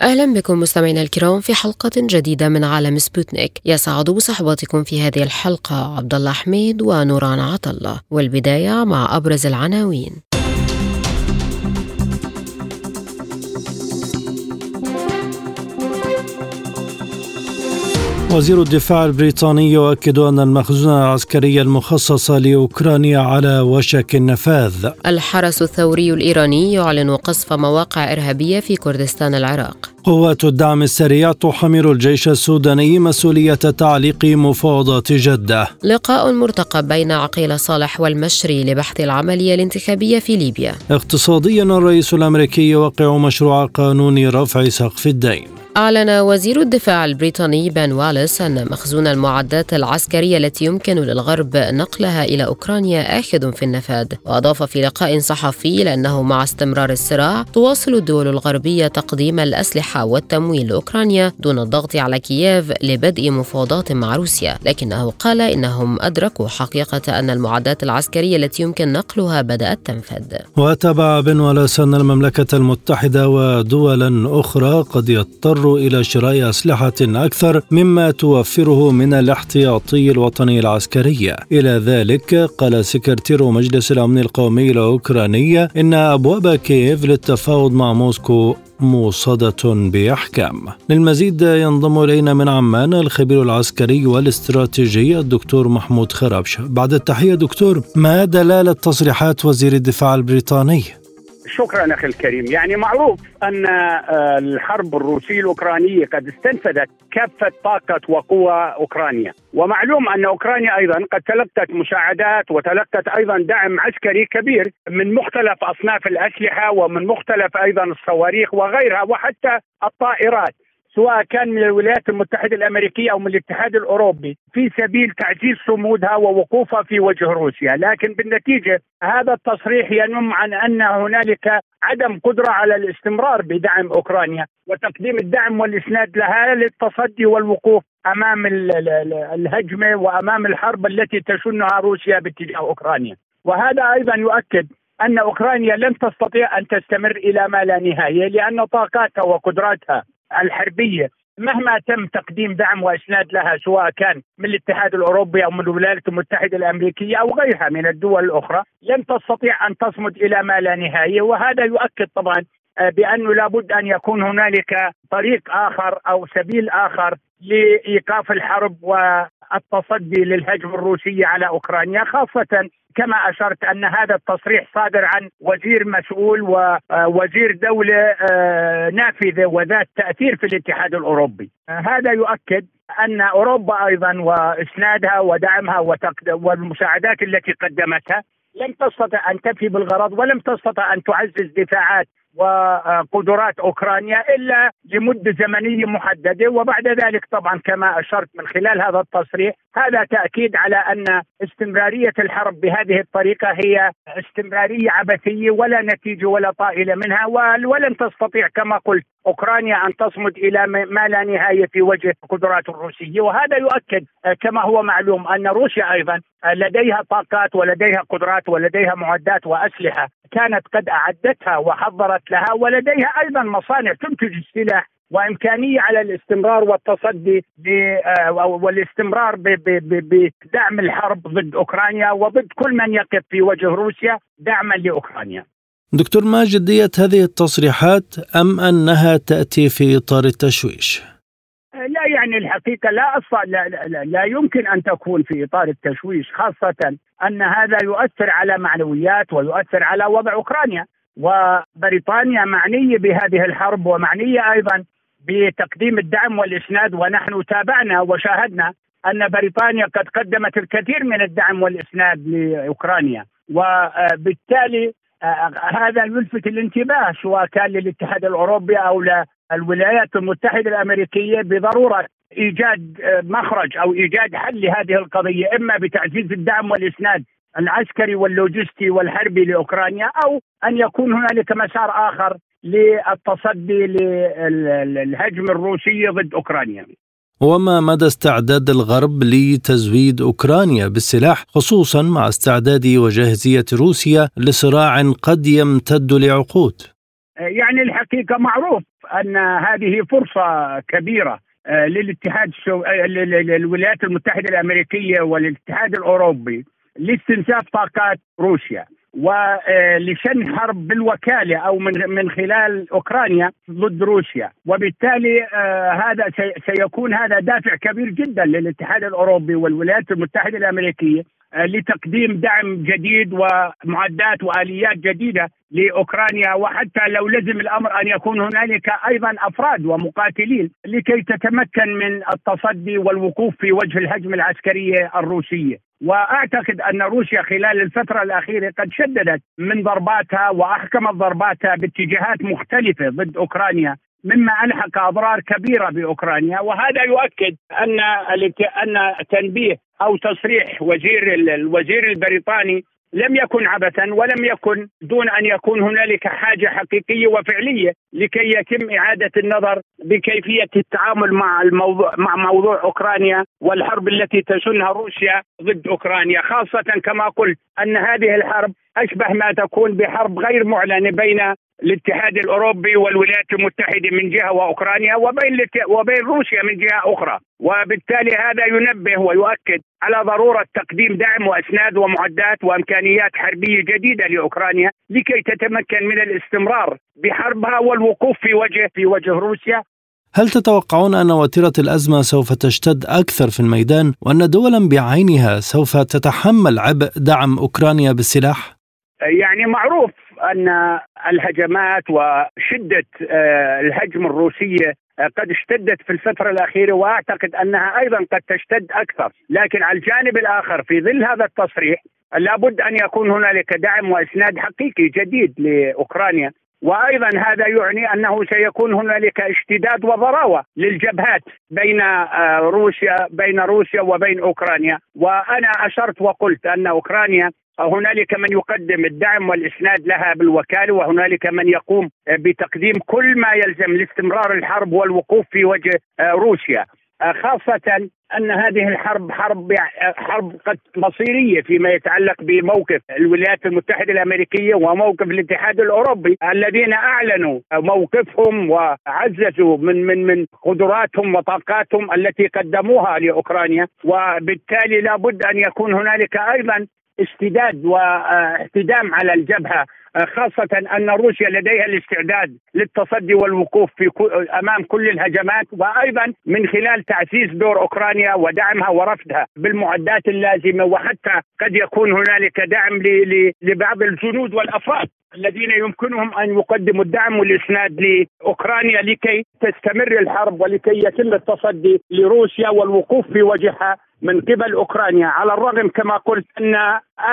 أهلا بكم مستمعينا الكرام في حلقة جديدة من عالم سبوتنيك. يسعد بصحبتكم في هذه الحلقة عبد الله حميد ونوران عطلة والبداية مع أبرز العناوين. وزير الدفاع البريطاني يؤكد أن المخزون العسكري المخصص لأوكرانيا على وشك النفاذ. الحرس الثوري الإيراني يعلن قصف مواقع إرهابية في كردستان العراق. قوات الدعم السريع تحمل الجيش السوداني مسؤولية تعليق مفاوضات جدة. لقاء مرتقب بين عقيل صالح والمشري لبحث العملية الانتخابية في ليبيا. اقتصاديا الرئيس الأمريكي يوقع مشروع قانون رفع سقف الدين. أعلن وزير الدفاع البريطاني بن واليس أن مخزون المعدات العسكرية التي يمكن للغرب نقلها إلى أوكرانيا آخذ في النفاذ. وأضاف في لقاء صحفي لأنه مع استمرار الصراع تواصل الدول الغربية تقديم الأسلحة والتمويل لأوكرانيا دون الضغط على كييف لبدء مفاوضات مع روسيا. لكنه قال إنهم أدركوا حقيقة أن المعدات العسكرية التي يمكن نقلها بدأت تنفذ. وتابع بن واليس أن المملكة المتحدة ودولا أخرى قد يضطر إلى شراء أسلحة أكثر مما توفره من الاحتياطي الوطني العسكري. إلى ذلك قال سكرتير مجلس الأمن القومي الأوكراني إن أبواب كييف للتفاوض مع موسكو موصدة بأحكام. للمزيد ينضم إلينا من عمان الخبير العسكري والاستراتيجي الدكتور محمود خرابش بعد التحية دكتور ما دلالة تصريحات وزير الدفاع البريطاني؟ شكرا أخي الكريم، يعني معروف أن الحرب الروسية الأوكرانية قد استنفذت كافة طاقة وقوى أوكرانيا، ومعلوم أن أوكرانيا أيضا قد تلقت مساعدات وتلقت أيضا دعم عسكري كبير من مختلف أصناف الأسلحة ومن مختلف أيضا الصواريخ وغيرها وحتى الطائرات. سواء كان من الولايات المتحدة الأمريكية أو من الاتحاد الأوروبي في سبيل تعزيز صمودها ووقوفها في وجه روسيا. لكن بالنتيجة هذا التصريح ينم عن أن هنالك عدم قدرة على الاستمرار بدعم أوكرانيا وتقديم الدعم والإسناد لها للتصدي والوقوف أمام الهجمة وأمام الحرب التي تشنها روسيا باتجاه أوكرانيا. وهذا أيضا يؤكد أن أوكرانيا لن تستطيع أن تستمر إلى ما لا نهاية لأن طاقاتها وقدراتها الحربية. مهما تم تقديم دعم وإسناد لها سواء كان من الاتحاد الأوروبي أو من الولايات المتحدة الأمريكية أو غيرها من الدول الأخرى لن تستطيع أن تصمد إلى ما لا نهاية. وهذا يؤكد طبعا بانه لابد أن يكون هنالك طريق آخر أو سبيل آخر لإيقاف الحرب والتصدي للهجمه الروسيه على أوكرانيا خاصة كما أشرت أن هذا التصريح صادر عن وزير مسؤول ووزير دولة نافذة وذات تأثير في الاتحاد الأوروبي. هذا يؤكد أن أوروبا أيضا وإسنادها ودعمها والمساعدات التي قدمتها لم تستطع أن تفي بالغرض ولم تستطع أن تعزز دفاعات وقدرات أوكرانيا إلا لمدة زمنية محددة. وبعد ذلك طبعا كما أشرت من خلال هذا التصريح هذا تأكيد على أن استمرارية الحرب بهذه الطريقة هي استمرارية عبثية ولا نتيجة ولا طائلة منها ولن تستطيع كما قلت أوكرانيا أن تصمد إلى ما لا نهاية في وجه القدرات الروسية. وهذا يؤكد كما هو معلوم أن روسيا أيضا لديها طاقات ولديها قدرات ولديها معدات وأسلحة كانت قد أعدتها وحضرت لها ولديها أيضا مصانع تنتج السلاح وإمكانية على الاستمرار والتصدي والاستمرار بدعم الحرب ضد أوكرانيا وضد كل من يقف في وجه روسيا دعما لأوكرانيا. دكتور ما جدية هذه التصريحات أم أنها تأتي في إطار التشويش؟ لا يعني الحقيقة لا لا, لا, لا يمكن أن تكون في إطار التشويش خاصة أن هذا يؤثر على معنويات ويؤثر على وضع أوكرانيا وبريطانيا معنية بهذه الحرب ومعنية أيضا بتقديم الدعم والإسناد ونحن تابعنا وشاهدنا أن بريطانيا قد قدمت الكثير من الدعم والإسناد لأوكرانيا. وبالتالي هذا يلفت الانتباه سواء كان للاتحاد الأوروبي أو للولايات المتحدة الأمريكية بضرورة إيجاد مخرج أو إيجاد حل لهذه القضية إما بتعزيز الدعم والإسناد العسكري واللوجستي والحربي لأوكرانيا أو أن يكون هنالك مسار آخر للتصدي للهجم الروسي ضد أوكرانيا. وما مدى استعداد الغرب لتزويد أوكرانيا بالسلاح خصوصا مع استعداد وجاهزية روسيا لصراع قد يمتد لعقود؟ يعني الحقيقة معروف أن هذه فرصة كبيرة آه، للاتحاد الشو... آه، للولايات المتحدة الأمريكية والاتحاد الأوروبي لاستنزاف طاقات روسيا. ولشن حرب بالوكالة أو من من خلال أوكرانيا ضد روسيا. وبالتالي آه هذا سيكون هذا دافع كبير جدا للاتحاد الأوروبي والولايات المتحدة الأمريكية. آه لتقديم دعم جديد ومعدات وآليات جديدة لأوكرانيا. وحتى لو لزم الأمر أن يكون هنالك أيضا أفراد ومقاتلين لكي تتمكن من التصدي والوقوف في وجه الهجمة العسكرية الروسية. وأعتقد أن روسيا خلال الفترة الأخيرة قد شددت من ضرباتها وأحكمت ضرباتها باتجاهات مختلفة ضد أوكرانيا مما ألحق أضرار كبيرة بأوكرانيا. وهذا يؤكد أن أن تنبيه أو تصريح وزير الوزير البريطاني لم يكن عبثا ولم يكن دون أن يكون هنالك حاجة حقيقية وفعلية لكي يتم إعادة النظر بكيفية التعامل مع الموضوع مع موضوع أوكرانيا والحرب التي تشنها روسيا ضد أوكرانيا خاصة كما قلت أن هذه الحرب أشبه ما تكون بحرب غير معلنة بين الاتحاد الأوروبي والولايات المتحدة من جهة وأوكرانيا وبين وبين روسيا من جهة أخرى، وبالتالي هذا ينبه ويؤكد على ضرورة تقديم دعم وأسناد ومعدات وإمكانيات حربية جديدة لأوكرانيا لكي تتمكن من الاستمرار بحربها والوقوف في وجه في وجه روسيا هل تتوقعون أن وتيرة الأزمة سوف تشتد أكثر في الميدان وأن دولا بعينها سوف تتحمل عبء دعم أوكرانيا بالسلاح؟ يعني معروف أن الهجمات وشدة آه، الهجم الروسية آه، قد اشتدت في الفترة الأخيرة وأعتقد أنها أيضا قد تشتد أكثر. لكن على الجانب الآخر في ظل هذا التصريح لابد أن يكون هنالك دعم وإسناد حقيقي جديد لأوكرانيا. وأيضا هذا يعني أنه سيكون هنالك اشتداد وضراوة للجبهات بين آه، روسيا بين روسيا وبين أوكرانيا. وأنا أشرت وقلت أن أوكرانيا هنالك من يقدم الدعم والإسناد لها بالوكالة وهنالك من يقوم بتقديم كل ما يلزم لاستمرار الحرب والوقوف في وجه آه، روسيا. آه، خاصة أن هذه الحرب حرب حرب قد مصيرية فيما يتعلق بموقف الولايات المتحدة الأمريكية وموقف الاتحاد الأوروبي. الذين أعلنوا موقفهم وعززوا من من من قدراتهم وطاقاتهم التي قدموها لأوكرانيا وبالتالي لابد أن يكون هنالك أيضا اشتداد واحتدام على الجبهة خاصة أن روسيا لديها الاستعداد للتصدي والوقوف في أمام كل الهجمات وأيضا من خلال تعزيز دور أوكرانيا ودعمها ورفضها بالمعدات اللازمة وحتى قد يكون هنالك دعم لبعض الجنود والأفراد الذين يمكنهم أن يقدموا الدعم والإسناد لأوكرانيا لكي تستمر الحرب ولكي يتم التصدي لروسيا والوقوف في وجهها. من قبل أوكرانيا على الرغم كما قلت أن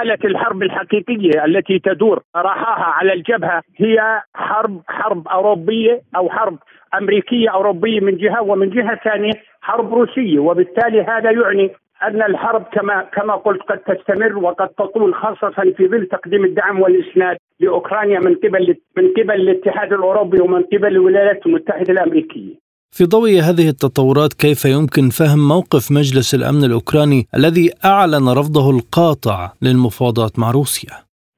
آلة الحرب الحقيقية التي تدور راحاها على الجبهة هي حرب حرب أوروبية أو حرب أمريكية أوروبية من جهة ومن جهة ثانية حرب روسية وبالتالي هذا يعني أن الحرب كما كما قلت قد تستمر وقد تطول خاصة في ظل تقديم الدعم والإسناد لأوكرانيا من قبل من قبل الاتحاد الأوروبي ومن قبل الولايات المتحدة الأمريكية. في ضوء هذه التطورات كيف يمكن فهم موقف مجلس الأمن الأوكراني الذي أعلن رفضه القاطع للمفاوضات مع روسيا؟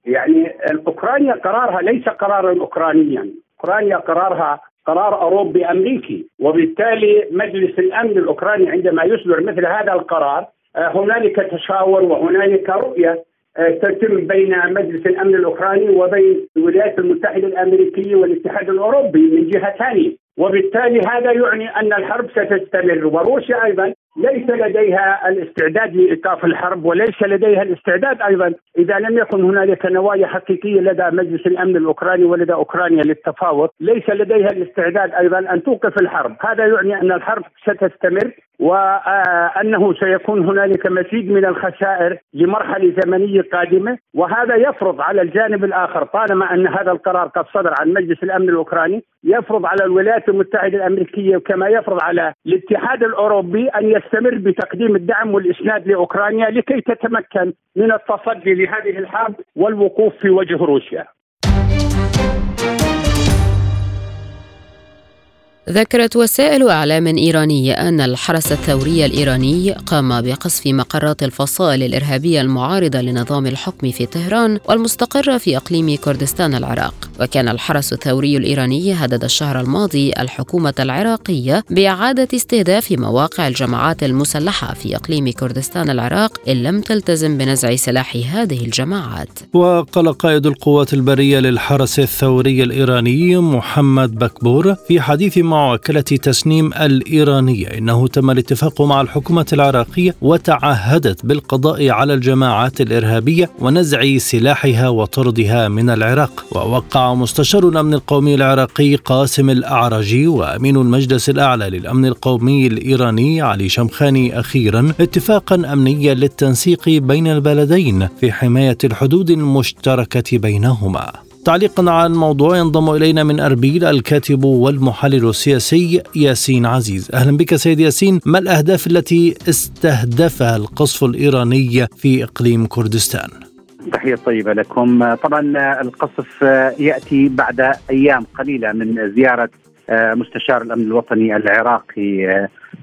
يعني أوكرانيا قرارها ليس قرارا أوكرانيا، أوكرانيا قرارها قرار أوروبي أمريكي، وبالتالي مجلس الأمن الأوكراني عندما يصدر مثل هذا القرار آه، هنالك تشاور وهنالك رؤية آه، تتم بين مجلس الأمن الأوكراني وبين الولايات المتحدة الأمريكية والاتحاد الأوروبي من جهة ثانية. وبالتالي هذا يعني أن الحرب ستستمر. وروسيا أيضا ليس لديها الاستعداد لإيقاف الحرب وليس لديها الاستعداد أيضا إذا لم يكن هنالك نوايا حقيقية لدى مجلس الأمن الأوكراني ولدى أوكرانيا للتفاوض، ليس لديها الاستعداد أيضا أن توقف الحرب، هذا يعني أن الحرب ستستمر وأنه سيكون هنالك مزيد من الخسائر لمرحلة زمنية قادمة. وهذا يفرض على الجانب الآخر طالما أن هذا القرار قد صدر عن مجلس الأمن الأوكراني يفرض على الولايات المتحدة الأمريكية وكما يفرض على الاتحاد الأوروبي أن يستمر بتقديم الدعم والإسناد لأوكرانيا لكي تتمكن من التصدي لهذه الحرب والوقوف في وجه روسيا. ذكرت وسائل إعلام إيرانية أن الحرس الثوري الإيراني قام بقصف مقرات الفصائل الإرهابية المعارضة لنظام الحكم في طهران والمستقرة في إقليم كردستان العراق. وكان الحرس الثوري الإيراني هدد الشهر الماضي الحكومة العراقية بإعادة استهداف مواقع الجماعات المسلحة في إقليم كردستان العراق إن لم تلتزم بنزع سلاح هذه الجماعات. وقال قائد القوات البرية للحرس الثوري الإيراني محمد بكبور في حديث مع وكالة تسنيم الإيرانية. إنه تم الاتفاق مع الحكومة العراقية وتعهدت بالقضاء على الجماعات الإرهابية ونزع سلاحها وطردها من العراق. ووقع مستشار الأمن القومي العراقي قاسم الأعرجي وأمين المجلس الأعلى للأمن القومي الإيراني علي شمخاني أخيرا اتفاقا أمنيا للتنسيق بين البلدين في حماية الحدود المشتركة بينهما. تعليقا على الموضوع ينضم إلينا من أربيل الكاتب والمحلل السياسي ياسين عزيز. أهلا بك سيد ياسين. ما الأهداف التي استهدفها القصف الإيراني في إقليم كردستان؟ تحية طيبة لكم. طبعا القصف يأتي بعد أيام قليلة من زيارة مستشار الأمن الوطني العراقي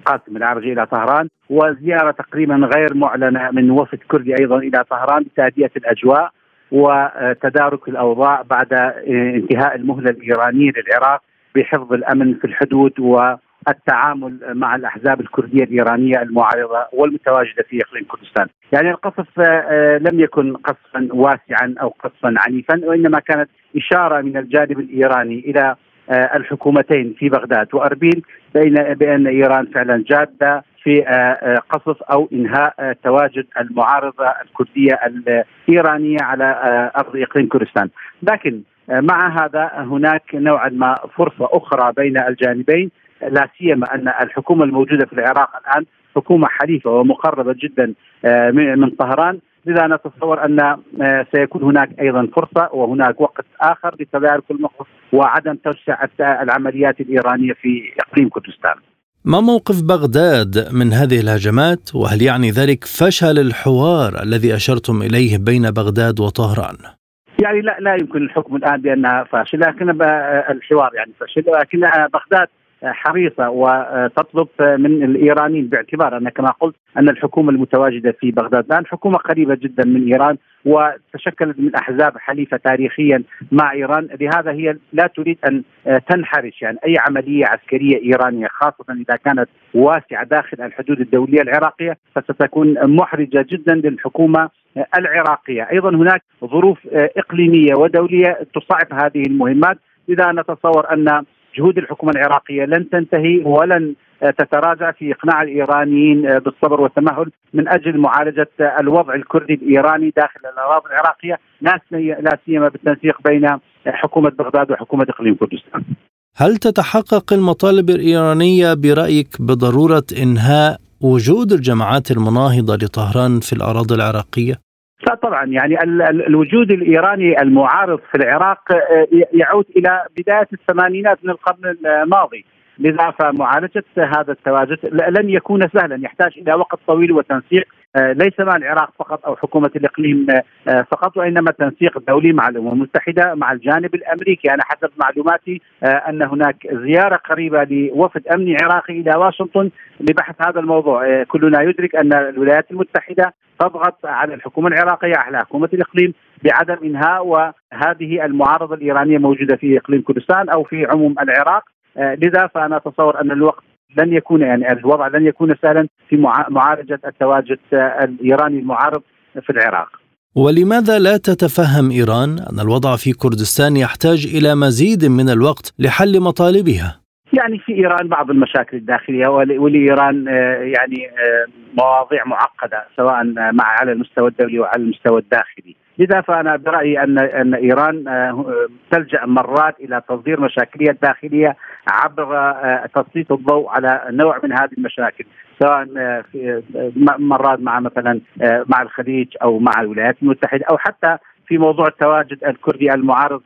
قاسم العرجي إلى طهران وزيارة تقريبا غير معلنة من وفد كردي أيضا إلى طهران لتهدئة الأجواء. وتدارك الأوضاع بعد انتهاء المهلة الإيرانية للعراق بحفظ الأمن في الحدود والتعامل مع الأحزاب الكردية الإيرانية المعارضة والمتواجدة في إقليم كردستان. يعني القصف آه، لم يكن قصفا واسعا أو قصفا عنيفا وإنما كانت إشارة من الجانب الإيراني إلى آه، الحكومتين في بغداد وأربيل بين بأن إيران فعلا جادة في آه، آه، قصف أو إنهاء آه، تواجد المعارضة الكردية الإيرانية على أرض اقليم كردستان، لكن مع هذا هناك نوعا ما فرصة أخرى بين الجانبين لا سيما أن الحكومة الموجودة في العراق الآن حكومة حليفة ومقربة جدا من طهران لذا نتصور أن سيكون هناك أيضا فرصة وهناك وقت آخر لتدارك الموقف وعدم توسع العمليات الإيرانية في إقليم كردستان. ما موقف بغداد من هذه الهجمات وهل يعني ذلك فشل الحوار الذي أشرتم إليه بين بغداد وطهران؟ يعني لا لا يمكن الحكم الآن بأنها فاشل لكن الحوار يعني فشل لكن بغداد حريصة وتطلب من الإيرانيين باعتبار أن كما قلت أن الحكومة المتواجدة في بغداد الآن حكومة قريبة جدا من إيران وتشكلت من أحزاب حليفة تاريخيا مع إيران، لهذا هي لا تريد أن تنحرش يعني أي عملية عسكرية إيرانية خاصة إذا كانت واسعة داخل الحدود الدولية العراقية فستكون محرجة جدا للحكومة العراقية، أيضا هناك ظروف إقليمية ودولية تصعب هذه المهمات، لذا نتصور أن جهود الحكومة العراقية لن تنتهي ولن تتراجع في إقناع الإيرانيين بالصبر والتمهل من أجل معالجة الوضع الكردي الإيراني داخل الأراضي العراقية لا سيما بالتنسيق بين حكومة بغداد وحكومة إقليم كردستان. هل تتحقق المطالب الإيرانية برأيك بضرورة إنهاء وجود الجماعات المناهضة لطهران في الأراضي العراقية؟ لا طبعا يعني الوجود الإيراني المعارض في العراق يعود إلى بداية الثمانينات من القرن الماضي. لذا فمعالجة هذا التواجد لن يكون سهلا يحتاج إلى وقت طويل وتنسيق. آه، ليس مع العراق فقط أو حكومة الإقليم آه، فقط وإنما تنسيق دولي مع الأمم المتحدة مع الجانب الأمريكي. أنا حسب معلوماتي آه، أن هناك زيارة قريبة لوفد امني عراقي إلى واشنطن لبحث هذا الموضوع. كلنا يدرك أن الولايات المتحدة تضغط على الحكومة العراقية على حكومة الإقليم بعدم إنهاء وهذه المعارضة الإيرانية موجودة في إقليم كردستان أو في عموم العراق. لذا فأنا أتصور أن الوقت لن يكون يعني الوضع لن يكون سهلا في معالجة التواجد الإيراني المعارض في العراق. ولماذا لا تتفهم إيران أن الوضع في كردستان يحتاج إلى مزيد من الوقت لحل مطالبها؟ يعني في إيران بعض المشاكل الداخلية ولإيران آه، يعني آه، مواضيع معقدة سواء مع على المستوى الدولي وعلى المستوى الداخلي. لذا فأنا برأيي ان أن إيران آه، تلجأ مرات إلى تصدير مشاكلها الداخليه عبر آه، تسليط الضوء على نوع من هذه المشاكل سواء آه، مرات مع مثلا مع الخليج أو مع الولايات المتحدة أو حتى في موضوع التواجد الكردي المعارض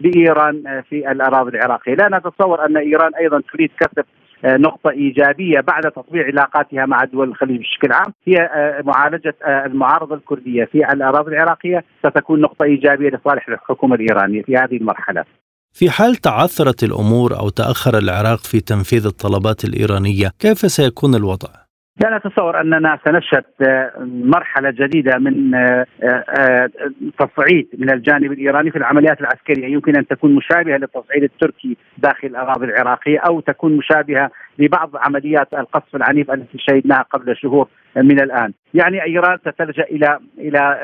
بايران في الأراضي العراقية، لا نتصور أن إيران أيضا تريد كسب نقطة إيجابية بعد تطبيع علاقاتها مع دول الخليج بشكل عام هي معالجة المعارضة الكردية في الأراضي العراقية ستكون نقطة إيجابية لصالح الحكومة الإيرانية في هذه المرحلة في حال تعثرت الأمور أو تأخر العراق في تنفيذ الطلبات الإيرانية، كيف سيكون الوضع؟ لا نتصور أننا سنشهد آه، مرحلة جديدة من آه، آه، تصعيد من الجانب الإيراني في العمليات العسكرية، يمكن أن تكون مشابهة للتصعيد التركي داخل الأراضي العراقية أو تكون مشابهة لبعض عمليات القصف العنيف التي شهدناها قبل شهور من الآن، يعني إيران ستلجأ إلى إلى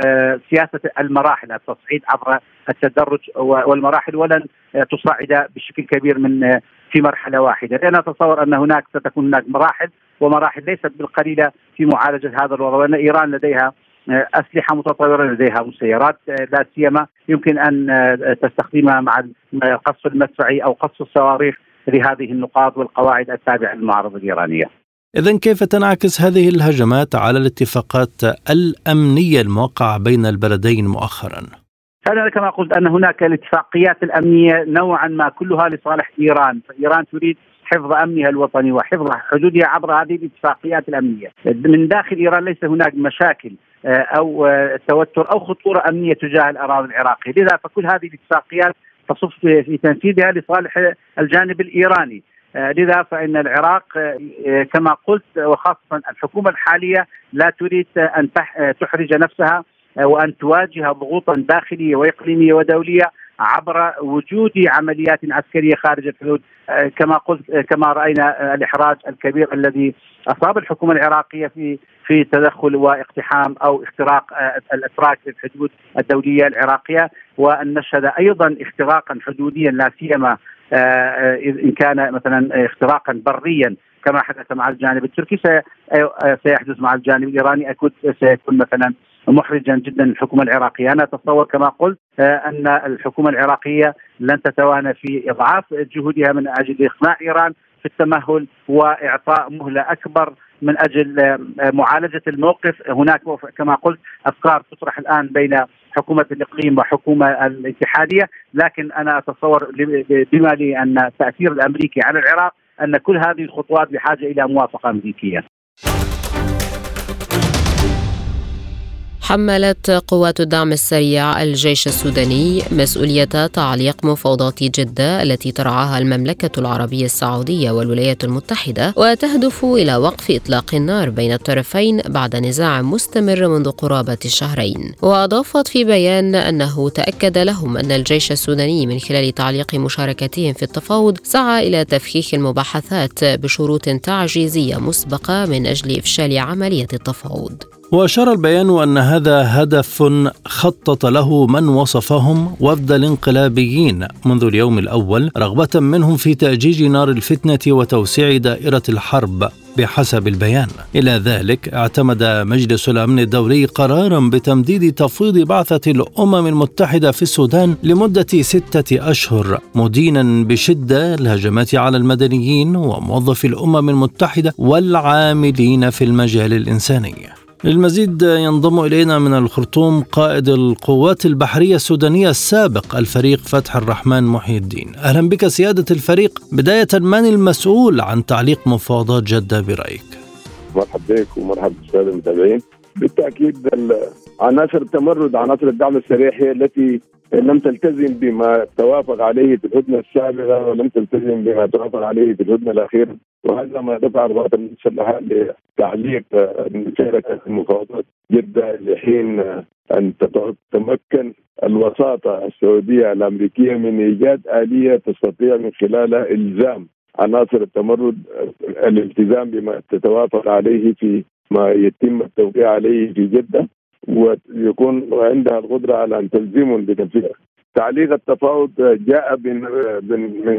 سياسة المراحل التصعيد عبر التدرج والمراحل ولن تصعد بشكل كبير من في مرحلة واحدة، لأن أتصور أن هناك ستكون هناك مراحل ومراحل ليست بالقليلة في معالجة هذا الوضع وأن إيران لديها آه، أسلحة متطورة لديها مسيرات آه، لا سيما يمكن أن آه، تستخدمها مع القصف المدفعي أو قصف الصواريخ لهذه النقاط والقواعد التابعة للمعارضة الإيرانية. إذا كيف تنعكس هذه الهجمات على الاتفاقات الأمنية الموقعة بين البلدين مؤخرا؟ هذا كما قلت أن هناك الاتفاقيات الأمنية نوعا ما كلها لصالح إيران فإيران تريد حفظ أمنها الوطني وحفظ حدودها عبر هذه الاتفاقيات الأمنية. من داخل إيران ليس هناك مشاكل آه، أو آه، توتر أو خطورة أمنية تجاه الأراضي العراقية، لذا فكل هذه الاتفاقيات تصف في تنفيذها لصالح الجانب الإيراني. آه، لذا فإن العراق كما قلت وخاصة الحكومة الحالية لا تريد أن تحرج نفسها وأن تواجه ضغوطا داخلية وإقليمية ودولية عبر وجود عمليات عسكرية خارج الحدود آه، كما قلت آه، كما رأينا آه، الإحراج الكبير الذي أصاب الحكومة العراقية في في تدخل واقتحام أو اختراق الأتراك في الحدود الدولية العراقية وأن نشهد أيضا اختراقا حدوديا لا سيما إن كان مثلا اختراقا بريا كما حدث مع الجانب التركي سيحدث مع الجانب الإيراني أكيد سيكون مثلا محرجا جدا للحكومة العراقية، أنا أتصور كما قلت آه، أن الحكومة العراقية لن تتوانى في إضعاف جهودها من أجل إقناع إيران في التمهل وإعطاء مهلة أكبر من أجل آه، معالجة الموقف، هناك كما قلت أفكار تطرح الآن بين حكومة الإقليم وحكومة الاتحادية، لكن أنا أتصور بما لي أن التاثير الأمريكي على العراق أن كل هذه الخطوات بحاجة إلى موافقة أمريكية. حملت قوات الدعم السريع الجيش السوداني مسؤولية تعليق مفاوضات جدة التي ترعاها المملكة العربية السعودية والولايات المتحدة وتهدف إلى وقف إطلاق النار بين الطرفين بعد نزاع مستمر منذ قرابة شهرين. وأضافت في بيان أنه تأكد لهم أن الجيش السوداني من خلال تعليق مشاركتهم في التفاوض سعى إلى تفكيك المباحثات بشروط تعجيزية مسبقة من أجل إفشال عملية التفاوض. وأشار البيان أن هذا هدف خطط له من وصفهم وفد الانقلابيين منذ اليوم الأول رغبة منهم في تأجيج نار الفتنة وتوسيع دائرة الحرب بحسب البيان. إلى ذلك اعتمد مجلس الأمن الدولي قرارا بتمديد تفويض بعثة الأمم المتحدة في السودان لمدة ستة أشهر مدينا بشدة الهجمات على المدنيين وموظفي الأمم المتحدة والعاملين في المجال الإنساني. للمزيد ينضم إلينا من الخرطوم قائد القوات البحرية السودانية السابق الفريق فتح الرحمن محي الدين. أهلا بك سيادة الفريق. بداية من المسؤول عن تعليق مفاوضات جدة برأيك؟ مرحبا بك ومرحبا بالسادة المتابعين. بالتأكيد عناصر التمرد عناصر الدعم السريع هي التي لم تلتزم بما توافق عليه في الهدنة السابقة ولم تلتزم بما توافق عليه في الهدنة الأخيرة. وهذا ما دفع القوات المسلحه لتعليق مشاركه المفاوضات جدة لحين أن تتمكن الوساطة السعودية الأمريكية من إيجاد آلية تستطيع من خلالها إلزام عناصر التمرد الالتزام بما تتوافق عليه في ما يتم التوقيع عليه في جدة. ويكون عندها القدرة على أن تلزمهم بتنفيذه. تعليق التفاوض جاء من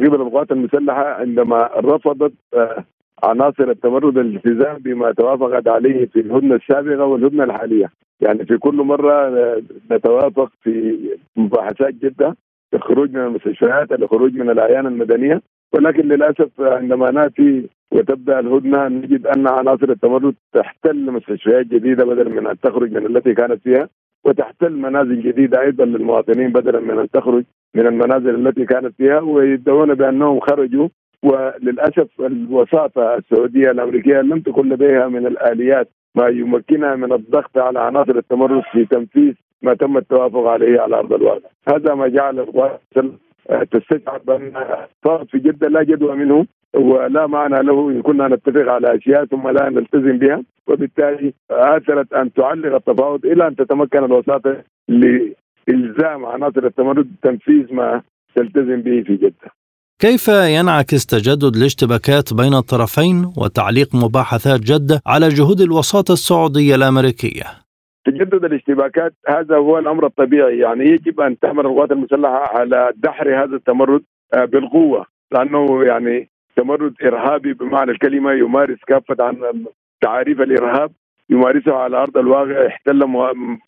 قبل القوات المسلحة عندما رفضت آه، عناصر التمرد الالتزام بما توافقت عليه في الهدنة السابقة والهدنة الحالية، يعني في كل مرة آه، نتوافق في مباحثات جدة الخروج من المستشفيات الخروج من الأعيان المدنية ولكن للأسف عندما نأتي وتبدأ الهدنة نجد أن عناصر التمرد تحتل مستشفيات جديدة بدل من أن تخرج من التي كانت فيها وتحتل منازل جديدة أيضا للمواطنين بدلا من أن تخرج من المنازل التي كانت فيها ويدعون بأنهم خرجوا. وللأسف الوساطة السعودية الأمريكية لم تكن لديها من الآليات ما يمكنها من الضغط على عناصر التمرد في تنفيذ ما تم التوافق عليه على أرض الواقع، هذا ما جعل تستشعر بأن صارت في جدة لا جدوى منه ولا معنى له إن كنا نتفق على أشياء ثم لا نلتزم بها وبالتالي آثرت أن تعلق التفاوض إلى أن تتمكن الوساطة لإلزام عناصر التمرد تنفيذ ما تلتزم به في جدة. كيف ينعكس تجدد الاشتباكات بين الطرفين وتعليق مباحثات جدة على جهود الوساطة السعودية الأمريكية؟ تجدد الاشتباكات هذا هو الأمر الطبيعي. يعني يجب أن تعمل القوات المسلحة على دحر هذا التمرد آه، بالقوة لأنه يعني تمرد إرهابي بمعنى الكلمة يمارس كافة عن تعاريف الإرهاب يمارسها على أرض الواقع يحتل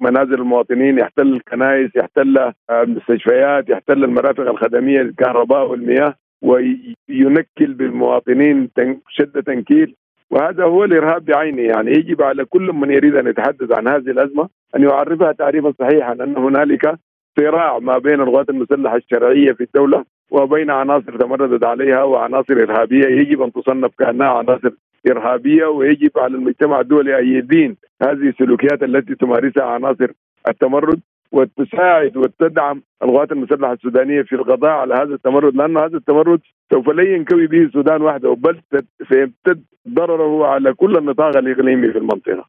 منازل المواطنين يحتل الكنائس يحتل آه، المستشفيات يحتل المرافق الخدمية الكهرباء والمياه وينكل بالمواطنين شد تنكيل. وهذا هو الارهاب بعينه يعني. يجب على كل من يريد أن يتحدث عن هذه الأزمة أن يعرفها تعريفا صحيحا أن هنالك صراع ما بين القوات المسلحة الشرعية في الدولة وبين عناصر تمردت عليها وعناصر إرهابية. يجب أن تصنف كأنها عناصر إرهابية ويجب على المجتمع الدولي أن يدين هذه السلوكيات التي تمارسها عناصر التمرد. وتساعد وتدعم القوات المسلحة السودانية في القضاء على هذا التمرد لأن هذا التمرد سوف لا ينكوي به السودان وحده بل سيمتد ضرره على كل النطاق الإقليمي في المنطقة.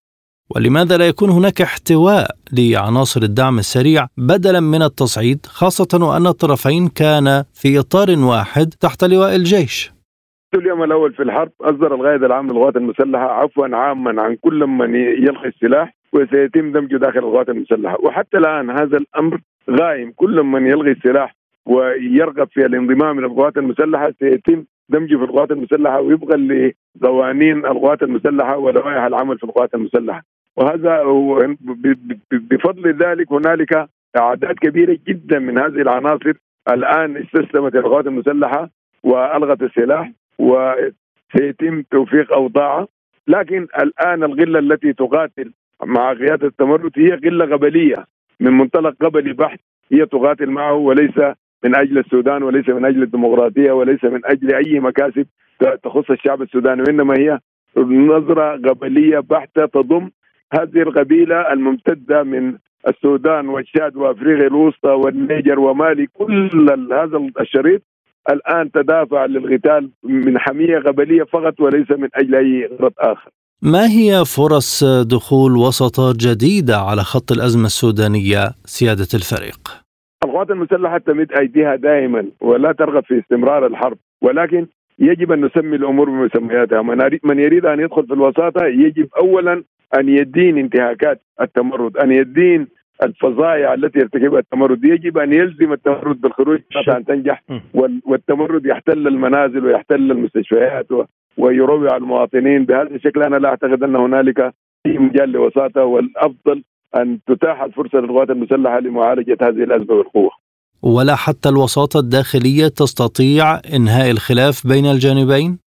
ولماذا لا يكون هناك احتواء لعناصر الدعم السريع بدلا من التصعيد خاصة وأن الطرفين كان في إطار واحد تحت لواء الجيش؟ اليوم الأول في الحرب أصدر القائد العام للقوات المسلحة عفوا عاما عن كل من يلقي السلاح وسيتم دمجه داخل القوات المسلحة. وحتى الآن هذا الأمر غايم كل من يلغي السلاح ويرغب في الانضمام إلى القوات المسلحة سيتم دمجه في القوات المسلحة ويبقى لقوانين القوات المسلحة ولوائح العمل في القوات المسلحة. وهذا بفضل ذلك هنالك أعداد كبيرة جدا من هذه العناصر الآن استسلمت القوات المسلحة وألغت السلاح. وسيتم توفيق اوضاعها لكن الآن الغلة التي تقاتل مع قيادة التمرد هي غلة قبلية من منطلق قبلي بحت هي تقاتل معه وليس من أجل السودان وليس من أجل الديمقراطية وليس من أجل أي مكاسب تخص الشعب السوداني وإنما هي نظرة قبلية بحتة تضم هذه القبيلة الممتدة من السودان والشاد وأفريقيا الوسطى والنيجر ومالي كل هذا الشريط الآن تدافع للقتال من حمية قبليه فقط وليس من أجل أي غرض آخر. ما هي فرص دخول وسطات جديدة على خط الأزمة السودانية سيادة الفريق؟ القوات المسلحة تمد أيديها دائما ولا ترغب في استمرار الحرب ولكن يجب أن نسمي الأمور بمسمياتها من يريد أن يدخل في الوساطة يجب اولا أن يدين انتهاكات التمرد أن يدين الفظائع التي يرتكبها التمرد. يجب أن يلزم التمرد بالخروج حتى ان تنجح والتمرد يحتل المنازل ويحتل المستشفيات ويروع المواطنين. بهذا الشكل أنا لا أعتقد أن هنالك أي مجال لوساطة. والأفضل أن تتاح الفرصه للقوات المسلحة لمعالجة هذه الازمه بالقوه. ولا حتى الوساطة الداخلية تستطيع إنهاء الخلاف بين الجانبين؟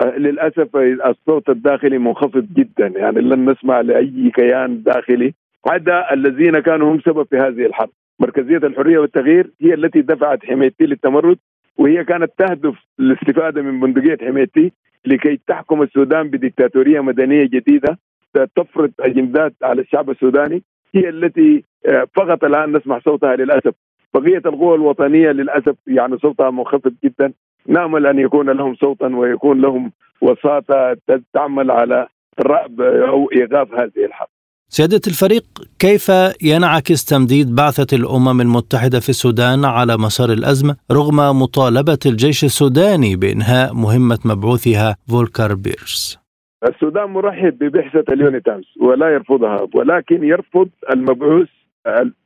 أه، للأسف الصوت الداخلي منخفض جدا. يعني لن نسمع لأي كيان داخلي عدا الذين كانوا هم سبب في هذه الحرب. مركزية الحرية والتغيير هي التي دفعت حميتي للتمرد وهي كانت تهدف للاستفادة من بندقية حميتي لكي تحكم السودان بديكتاتورية مدنية جديدة تفرض أجندات على الشعب السوداني هي التي آه، فقط الآن نسمع صوتها للأسف. بقية القوى الوطنية للأسف يعني صوتها منخفض جدا. نامل أن يكون لهم صوتا ويكون لهم وساطة تعمل على رأب أو إيقاف هذه الحرب. سيادة الفريق كيف ينعكس تمديد بعثة الأمم المتحدة في السودان على مسار الأزمة رغم مطالبة الجيش السوداني بإنهاء مهمة مبعوثها فولكر بيرس؟ السودان مرحب ببعثة اليونيتامس ولا يرفضها ولكن يرفض المبعوث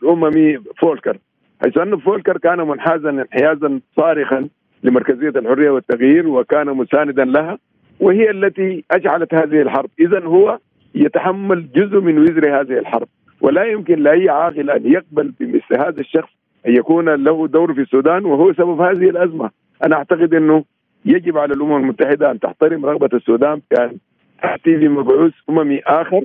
الأممي فولكر حيث أن فولكر كان منحازا انحيازا صارخا لمركزية الحرية والتغيير وكان مساندا لها وهي التي أجعلت هذه الحرب. إذا هو يتحمل جزء من وزر هذه الحرب. ولا يمكن لأي عاقل أن يقبل بمثل هذا الشخص أن يكون له دور في السودان وهو سبب هذه الأزمة. أنا أعتقد إنه يجب على الأمم المتحدة أن تحترم رغبة السودان بان اتي بمبعوث اممي آخر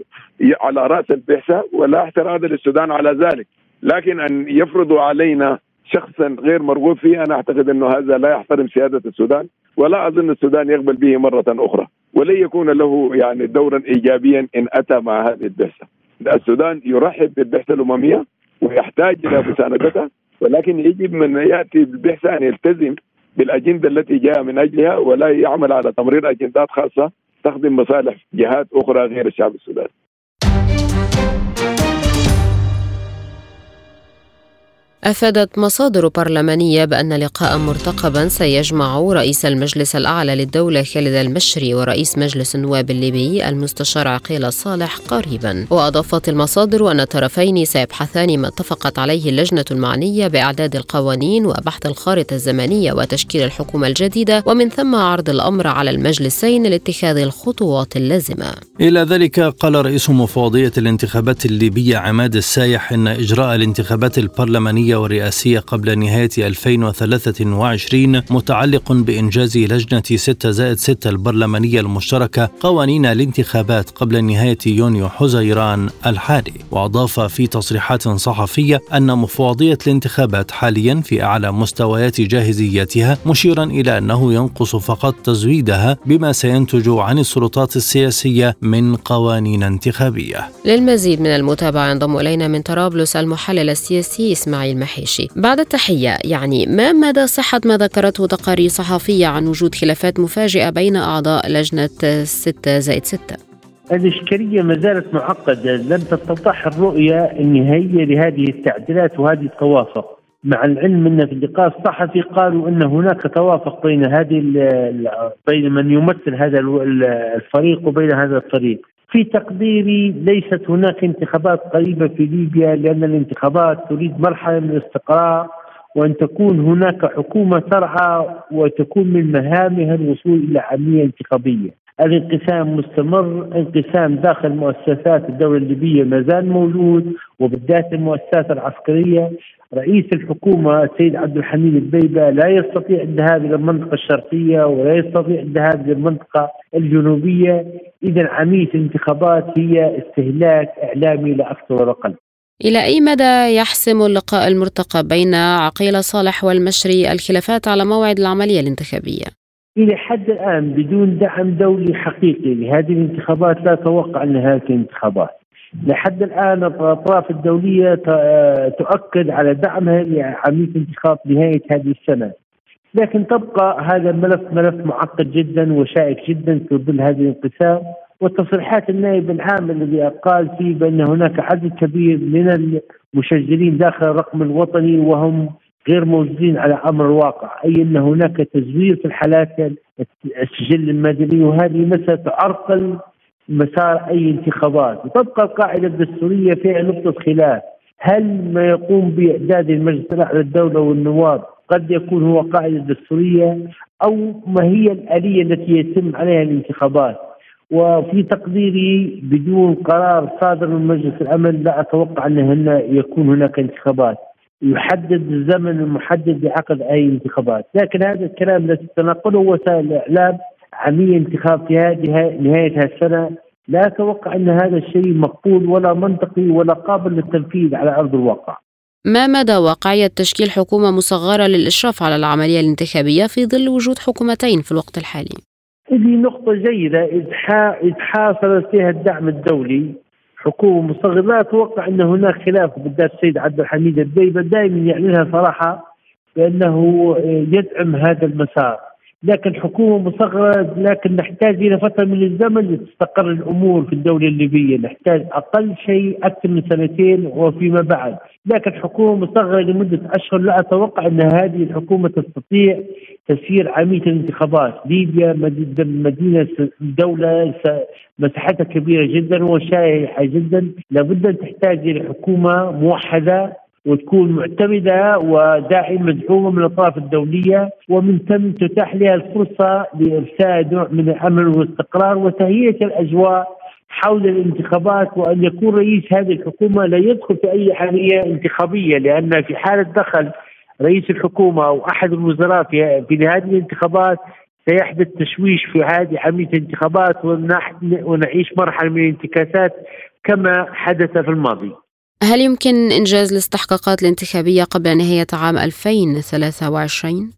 على رأس البعثة ولا اعتراض للسودان على ذلك. لكن أن يفرضوا علينا شخصا غير مرغوب فيه أنا أعتقد إنه هذا لا يحترم سيادة السودان. ولا أظن السودان يقبل به مرة أخرى ولن يكون له يعني دورا إيجابيا إن أتى مع هذه البعثه السودان يرحب بالبعثه الأممية ويحتاج إلى مساندتها ولكن يجب من يأتي بالبعثه أن يلتزم بالأجندة التي جاء من أجلها ولا يعمل على تمرير أجندات خاصة تخدم مصالح جهات أخرى غير الشعب السوداني. أفادت مصادر برلمانية بأن لقاء مرتقبا سيجمع رئيس المجلس الأعلى للدولة خالد المشري ورئيس مجلس النواب الليبي المستشار عقيل صالح قريبا. وأضافت المصادر أن الطرفين سيبحثان ما اتفقت عليه اللجنة المعنية بإعداد القوانين وبحث الخارطة الزمنية وتشكيل الحكومة الجديدة ومن ثم عرض الأمر على المجلسين لاتخاذ الخطوات اللازمة. إلى ذلك قال رئيس مفوضية الانتخابات الليبية عماد السايح إن إجراء الانتخابات البرلمانية والرئاسية قبل نهاية 2023 متعلق بإنجاز لجنة 6 زائد 6 البرلمانية المشتركة قوانين الانتخابات قبل نهاية يونيو حزيران الحالي وأضاف في تصريحات صحفية أن مفوضية الانتخابات حاليا في أعلى مستويات جاهزيتها مشيرا إلى أنه ينقص فقط تزويدها بما سينتج عن السلطات السياسية من قوانين انتخابية. للمزيد من المتابعة ينضم إلينا من طرابلس المحلل السياسي إسماعيل المحيشي. بعد التحية يعني ما مدى صحة ما ذكرته تقارير صحفية عن وجود خلافات مفاجئة بين أعضاء لجنة 6 زائد 6 الإشكالية ما زالت معقدة. لم تتضح الرؤية النهائية لهذه التعديلات وهذه التوافق. مع العلم أن في اللقاء الصحفي قالوا أن هناك توافق بين هذه بين من يمثل هذا الفريق وبين هذا الفريق. في تقديري ليست هناك انتخابات قريبة في ليبيا لأن الانتخابات تريد مرحلة من الاستقرار وأن تكون هناك حكومة ترعى وتكون من مهامها الوصول إلى عملية انتخابية. الانقسام مستمر انقسام داخل مؤسسات الدولة الليبية ما زال موجود وبالذات المؤسسات العسكرية. رئيس الحكومة السيد عبد الحميد البيبة لا يستطيع الذهاب إلى المنطقة الشرقية ولا يستطيع الذهاب إلى المنطقة الجنوبية. إذا عملية الانتخابات هي استهلاك إعلامي لا أكثر ولا أقل. إلى أي مدى يحسم اللقاء المرتقب بين عقيل صالح والمشري الخلافات على موعد العملية الانتخابية؟ إلى حد الآن بدون دعم دولي حقيقي لهذه الانتخابات لا أتوقع أنها الانتخابات لحد الآن الأطراف الدولية تؤكد على دعمها لعملية انتخاب نهاية هذه السنة. لكن تبقى هذا الملف ملف معقد جدا وشائك جدا في ظل هذه الانقسام وتصريحات النائب العام الذي قال فيه بأن هناك عدد كبير من المشجرين داخل الرقم الوطني وهم غير موجودين على أمر الواقع، أي أن هناك تزوير في الحالات السجل المدني وهذه مسألة تعرقل مسار أي انتخابات، وتبقى القاعدة الدستورية فيها نقطة خلاف، هل ما يقوم بإعداد المجلس الأعلى للدولة والنواب قد يكون هو قاعدة دستورية أو ما هي الآلية التي يتم عليها الانتخابات؟ وفي تقديري بدون قرار صادر من مجلس الأمن لا أتوقع أن يكون هناك انتخابات. يحدد الزمن المحدد لعقد أي انتخابات، لكن هذا الكلام الذي تنقله وسائل الاعلام عملية انتخاب في نهاية السنة لا أتوقع أن هذا الشيء مقبول ولا منطقي ولا قابل للتنفيذ على أرض الواقع. ما مدى واقعية تشكيل حكومة مصغرة للإشراف على العملية الانتخابية في ظل وجود حكومتين في الوقت الحالي؟ هذه نقطة جيدة إذ حاصل فيها الدعم الدولي حكومة مصغرة لا أتوقع أن هناك خلاف بالذات السيد عبد الحميد الديبة. دائما يعلنها صراحة بأنه يدعم هذا المسار. لكن حكومة مصغرة لكن نحتاج إلى فترة من الزمن لتستقر الأمور في الدولة الليبية. نحتاج أقل شيء أكثر من سنتين وفيما بعد. لكن حكومة مصغرة لمدة أشهر لا أتوقع أن هذه الحكومة تستطيع تسيير عملية الانتخابات. ليبيا مدينة دولة مساحتها كبيرة جدا وشائعة جدا. لابد أن تحتاج إلى حكومة موحدة وتكون معتمدة وداعمه مدعومه من الاطراف الدولية ومن ثم تتاح لها الفرصة لارساء نوع من الأمن والاستقرار وتهيئة الأجواء حول الانتخابات وأن يكون رئيس هذه الحكومة لا يدخل في أي عمليه انتخابية لأن في حالة دخل رئيس الحكومة أو أحد الوزراء في في هذه الانتخابات سيحدث تشويش في هذه عملية الانتخابات ونعيش مرحلة من الانتكاسات كما حدث في الماضي. هل يمكن إنجاز الاستحقاقات الانتخابية قبل نهاية عام 2023؟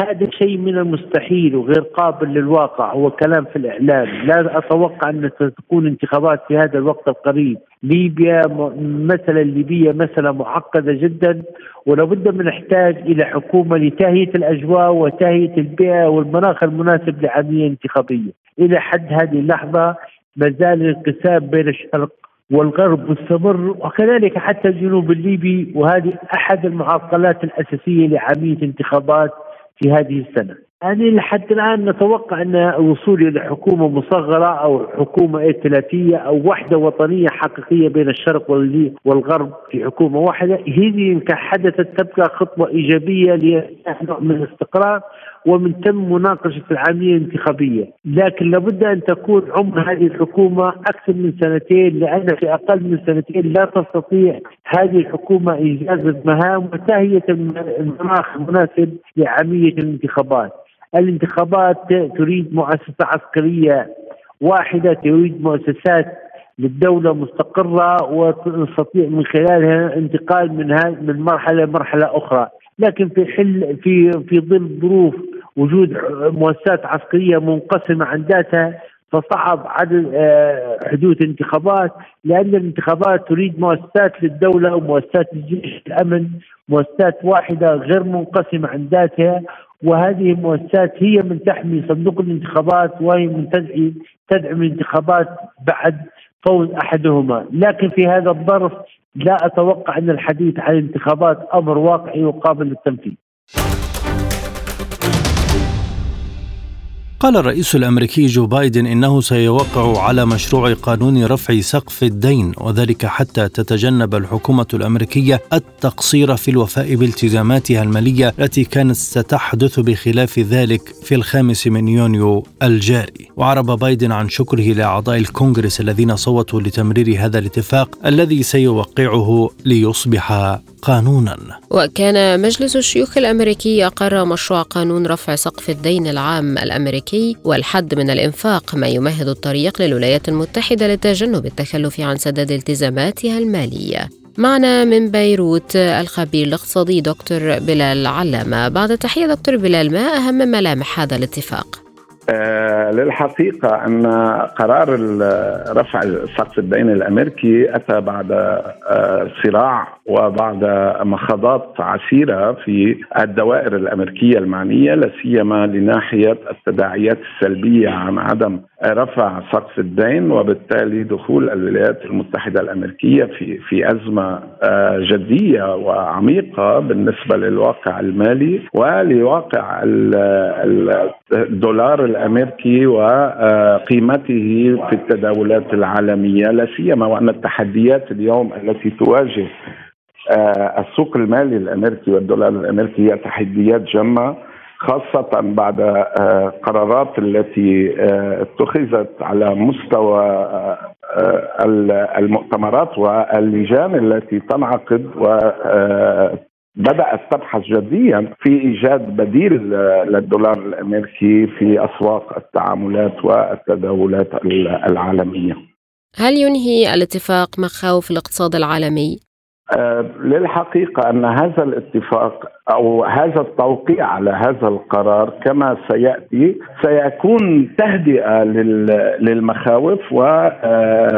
هذا شيء من المستحيل وغير قابل للواقع. هو كلام في الإعلام. لا أتوقع أن تكون انتخابات في هذا الوقت القريب. ليبيا مسألة الليبية مسألة معقدة جدا ولابد من نحتاج إلى حكومة لتهيئة الأجواء وتهيئة البيئة والمناخ المناسب لعملية انتخابية. إلى حد هذه اللحظة ما زال الانقسام بين الشرق والغرب مستمر وكذلك حتى الجنوب الليبي وهذه أحد المعطلات الأساسية لعملية انتخابات في هذه السنة. يعني لحد الآن نتوقع أن الوصول إلى حكومة مصغرة أو حكومة ائتلافية أو وحدة وطنية حقيقية بين الشرق والغرب في حكومة واحدة هذه ان حدثت تبقى خطوة إيجابية لنوع من الاستقرار ومن تم مناقشة العملية الانتخابية، لكن لابد أن تكون عمر هذه الحكومة أكثر من سنتين لأن في أقل من سنتين لا تستطيع هذه الحكومة انجاز المهام وتهيئة المناخ المناسب لعمليه الانتخابات. الانتخابات تريد مؤسسة عسكرية واحدة تريد مؤسسات للدولة مستقرة وتستطيع من خلالها انتقال من من مرحلة لمرحلة أخرى، لكن في حل في في ظل ظروف وجود مؤسسات عسكرية منقسمة عن ذاتها فصعب عدد آه، حدوث انتخابات لأن الانتخابات تريد مؤسسات للدولة ومؤسسات الجيش الأمن مؤسسات واحدة غير منقسمة عن ذاتها وهذه المؤسسات هي من تحمي صندوق الانتخابات وهي من تدعي تدعم الانتخابات بعد فوز أحدهما، لكن في هذا الظرف لا أتوقع أن الحديث عن الانتخابات أمر واقعي وقابل للتنفيذ. قال الرئيس الأمريكي جو بايدن إنه سيوقع على مشروع قانون رفع سقف الدين وذلك حتى تتجنب الحكومة الأمريكية التقصير في الوفاء بالتزاماتها المالية التي كانت ستحدث بخلاف ذلك في الخامس من يونيو الجاري. وعرب بايدن عن شكره لأعضاء الكونغرس الذين صوتوا لتمرير هذا الاتفاق الذي سيوقعه ليصبح قانونا. وكان مجلس الشيوخ الأمريكي أقر مشروع قانون رفع سقف الدين العام الأمريكي والحد من الإنفاق ما يمهد الطريق للولايات المتحدة لتجنب التخلف عن سداد التزاماتها المالية. معنا من بيروت الخبير الاقتصادي دكتور بلال علامة. بعد تحية دكتور بلال ما أهم ملامح هذا الاتفاق؟ للحقيقة أن قرار رفع سقف الدين الأمريكي أتى بعد آه صراع وبعد مخاضات عسيرة في الدوائر الأمريكية المعنية لا سيما لناحية التداعيات السلبية عن عدم رفع سقف الدين وبالتالي دخول الولايات المتحدة الأمريكية في في أزمة آه جدية وعميقة بالنسبة للواقع المالي ولواقع الدولار الأمريكي وقيمته في التداولات العالمية لا سيما وأن التحديات اليوم التي تواجه آه، السوق المالي الأمريكي والدولار الأمريكي هي تحديات جمة خاصة بعد آه، قرارات التي آه، اتخذت على مستوى المؤتمرات واللجان التي تنعقد بدأت تبحث جديا في إيجاد بديل للدولار الأمريكي في أسواق التعاملات والتداولات العالمية هل ينهي الاتفاق مخاوف الاقتصاد العالمي؟ أه للحقيقة أن هذا الاتفاق أو هذا التوقيع على هذا القرار كما سيأتي سيكون تهدئة للمخاوف وتلطيف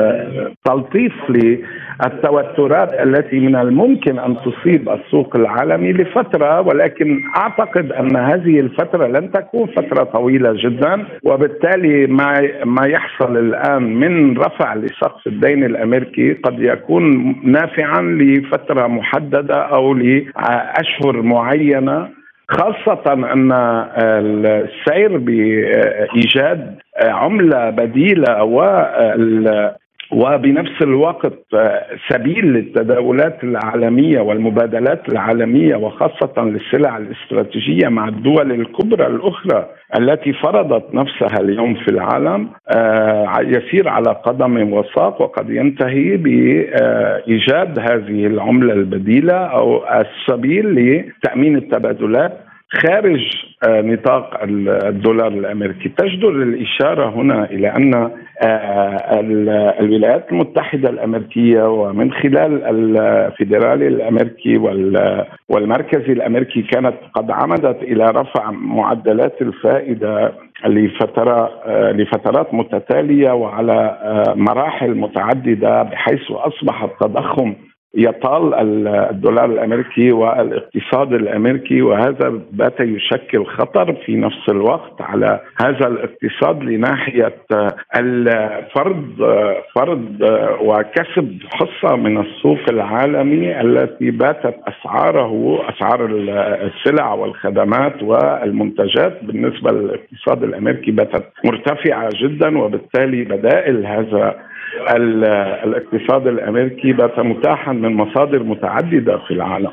للتوترات التي من الممكن أن تصيب السوق العالمي لفترة ولكن أعتقد أن هذه الفترة لن تكون فترة طويلة جدا وبالتالي ما ما يحصل الآن من رفع لسقف الدين الأمريكي قد يكون نافعا لفترة محددة أو لأشهر معينه خاصة أن السير بإيجاد عملة بديلة وبنفس الوقت سبيل للتداولات العالمية والمبادلات العالمية وخاصة للسلع الاستراتيجية مع الدول الكبرى الأخرى التي فرضت نفسها اليوم في العالم آه، يسير على قدم وساق وقد ينتهي بإيجاد هذه العملة البديلة أو السبيل لتأمين التبادلات خارج آه، نطاق الدولار الأمريكي. تجدر الإشارة هنا إلى أن آه، الولايات المتحدة الأمريكية ومن خلال الفيدرالي الأمريكي والمركزي الأمريكي كانت قد عمدت إلى رفع معدلات الفائدة لفترة آه، لفترات متتالية وعلى مراحل متعددة بحيث أصبح التضخم يطال الدولار الأمريكي والاقتصاد الأمريكي وهذا بات يشكل خطر في نفس الوقت على هذا الاقتصاد لناحية الفرض فرض وكسب حصة من السوق العالمي التي باتت أسعاره أسعار السلع والخدمات والمنتجات بالنسبة للاقتصاد الأمريكي باتت مرتفعة جدا وبالتالي بدائل هذا الاقتصاد الأمريكي بات متاحا من مصادر متعددة في العالم.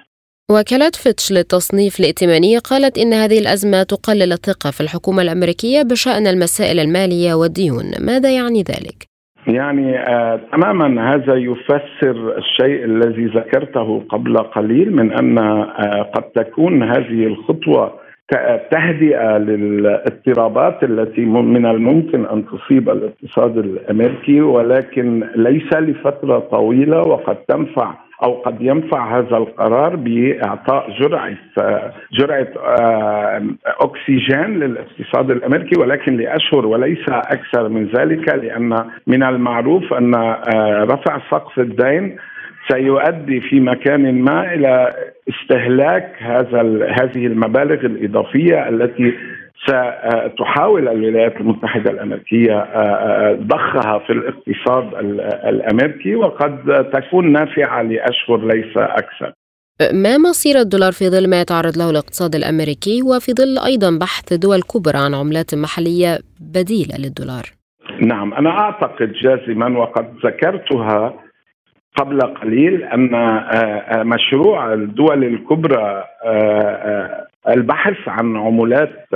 وكالة فيتش للتصنيف الائتماني قالت إن هذه الأزمة تقلل الثقة في الحكومة الأمريكية بشأن المسائل المالية والديون ماذا يعني ذلك؟ يعني آه تماما هذا يفسر الشيء الذي ذكرته قبل قليل من أن آه قد تكون هذه الخطوة تهدئة للاضطرابات التي من الممكن أن تصيب الاقتصاد الأمريكي ولكن ليس لفترة طويلة وقد تنفع أو قد ينفع هذا القرار بإعطاء جرعة جرعة آه، أكسجين للاقتصاد الأمريكي ولكن لأشهر وليس أكثر من ذلك لأن من المعروف أن آه، رفع سقف الدين سيؤدي في مكان ما إلى استهلاك هذا هذه المبالغ الإضافية التي ستحاول الولايات المتحدة الأمريكية آه، آه، ضخها في الاقتصاد الأمريكي وقد تكون نافعة لأشهر ليس أكثر. ما مصير الدولار في ظل ما يتعرض له الاقتصاد الأمريكي وفي ظل أيضا بحث دول كبرى عن عملات محلية بديلة للدولار؟ نعم أنا أعتقد جازما وقد ذكرتها قبل قليل ان آه، مشروع الدول الكبرى البحث عن عملات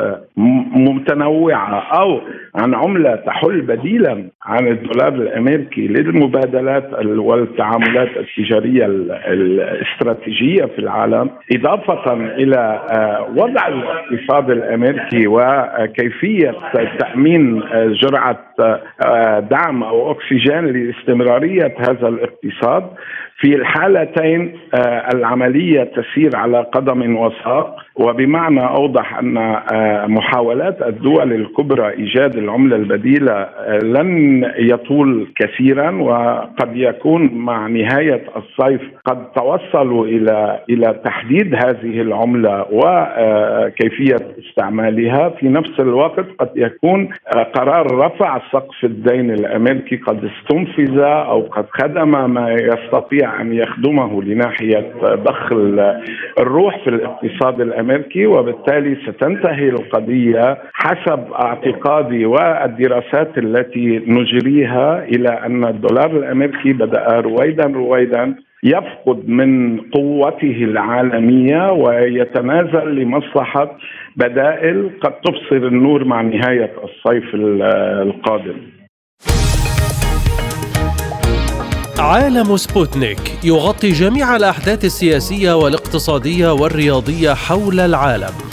متنوعة أو عن عملة تحل بديلا عن الدولار الأمريكي للمبادلات والتعاملات التجارية الاستراتيجية في العالم إضافة إلى آه، وضع الاقتصاد الأمريكي وكيفية تأمين جرعة آه، دعم أو أكسجين لاستمرارية هذا الاقتصاد في الحالتين آه، العملية تسير على قدم وساق وبمعنى أوضح أن آه، محاولات الدول الكبرى إيجاد العملة البديلة آه، لن يطول كثيرا وقد يكون مع نهاية الصيف قد توصلوا إلى إلى تحديد هذه العملة وكيفيه استعمالها. في نفس الوقت قد يكون قرار رفع سقف الدين الأمريكي قد استنفذ أو قد خدم ما يستطيع أن يخدمه لناحية ضخ الروح في الاقتصاد الأمريكي وبالتالي ستنتهي القضية حسب اعتقادي والدراسات التي نجريها إلى أن الدولار الأمريكي بدأ رويدا رويدا يفقد من قوته العالمية ويتنازل لمصلحة بدائل قد تبصر النور مع نهاية الصيف القادم. عالم سبوتنيك يغطي جميع الأحداث السياسية والاقتصادية والرياضية حول العالم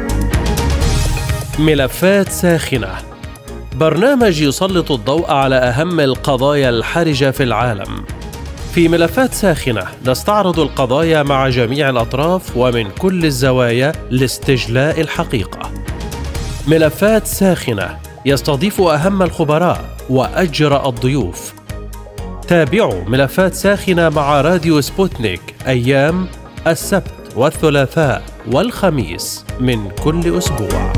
ملفات ساخنة برنامج يسلط الضوء على أهم القضايا الحرجة في العالم. في ملفات ساخنة نستعرض القضايا مع جميع الأطراف ومن كل الزوايا لاستجلاء الحقيقة. ملفات ساخنة يستضيف أهم الخبراء وأجرأ الضيوف تابعوا ملفات ساخنة مع راديو سبوتنيك أيام السبت والثلاثاء والخميس من كل أسبوع.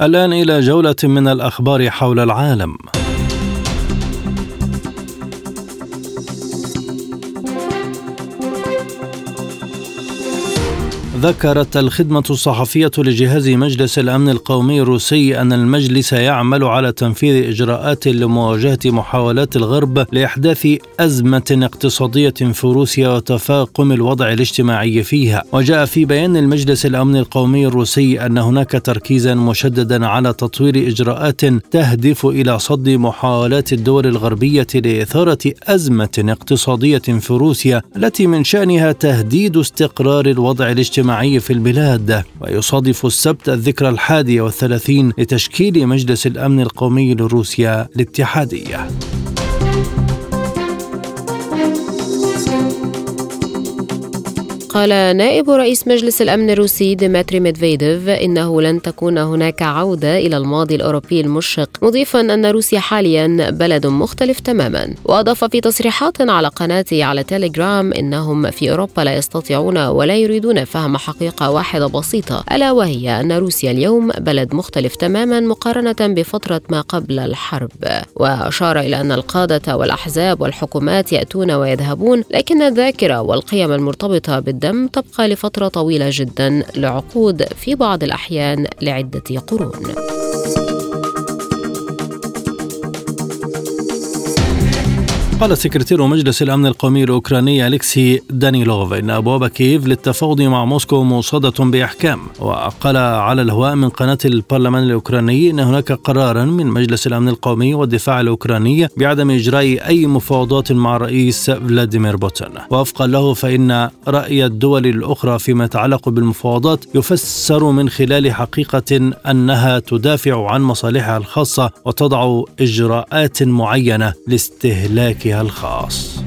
الآن إلى جولة من الأخبار حول العالم. ذكرت الخدمة الصحفية لجهاز مجلس الأمن القومي الروسي أن المجلس يعمل على تنفيذ إجراءات لمواجهة محاولات الغرب لإحداث أزمة اقتصادية في روسيا وتفاقم الوضع الاجتماعي فيها. وجاء في بيان المجلس الأمن القومي الروسي أن هناك تركيزا مشددا على تطوير إجراءات تهدف إلى صد محاولات الدول الغربية لإثارة أزمة اقتصادية في روسيا التي من شأنها تهديد استقرار الوضع الاجتماعي. في البلاد ويصادف السبت الذكرى الحادية والثلاثين لتشكيل مجلس الأمن القومي لروسيا الاتحادية. قال نائب رئيس مجلس الأمن الروسي ديمتري ميدفيديف إنه لن تكون هناك عودة إلى الماضي الأوروبي المشرق مضيفا أن روسيا حاليا بلد مختلف تماما. وأضاف في تصريحات على قناته على تيليجرام إنهم في أوروبا لا يستطيعون ولا يريدون فهم حقيقة واحدة بسيطة ألا وهي أن روسيا اليوم بلد مختلف تماما مقارنة بفترة ما قبل الحرب. وأشار إلى أن القادة والأحزاب والحكومات يأتون ويذهبون لكن الذاكرة والقيم المرتبطة بالدولة الدم تبقى لفترة طويلة جدا لعقود في بعض الأحيان لعدة قرون. قال سكرتير مجلس الأمن القومي الأوكراني أليكسي دانيلوف إن أبواب كييف للتفاوض مع موسكو موصدة بإحكام. وقال على الهواء من قناة البرلمان الأوكراني أن هناك قرارا من مجلس الأمن القومي والدفاع الأوكراني بعدم إجراء أي مفاوضات مع الرئيس فلاديمير بوتين. ووفقا له فإن رأي الدول الأخرى فيما يتعلق بالمفاوضات يفسر من خلال حقيقة أنها تدافع عن مصالحها الخاصة وتضع إجراءات معينة لاستهلاك الخاص.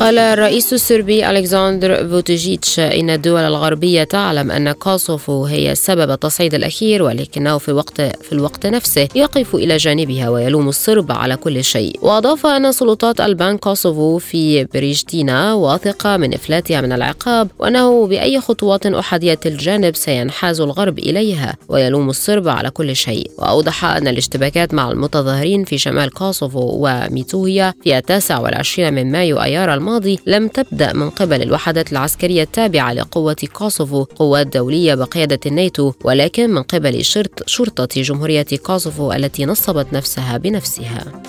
قال الرئيس السربي ألكسندر فوتشيتش إن الدول الغربية تعلم أن كوسوفو هي سبب التصعيد الأخير ولكنه في وقت في الوقت نفسه يقف إلى جانبها ويلوم الصرب على كل شيء. وأضاف أن سلطات ألبان كوسوفو في بريشتينا واثقة من إفلاتها من العقاب وأنه بأي خطوات أحادية الجانب سينحاز الغرب إليها ويلوم الصرب على كل شيء. وأوضح أن الاشتباكات مع المتظاهرين في شمال كوسوفو وميتوهيا في التاسع والعشرين من مايو أيار الماضي لم تبدأ من قبل الوحدات العسكرية التابعة لقوة كوسوفو قوات دولية بقيادة الناتو ولكن من قبل شرطة جمهورية كوسوفو التي نصبت نفسها بنفسها.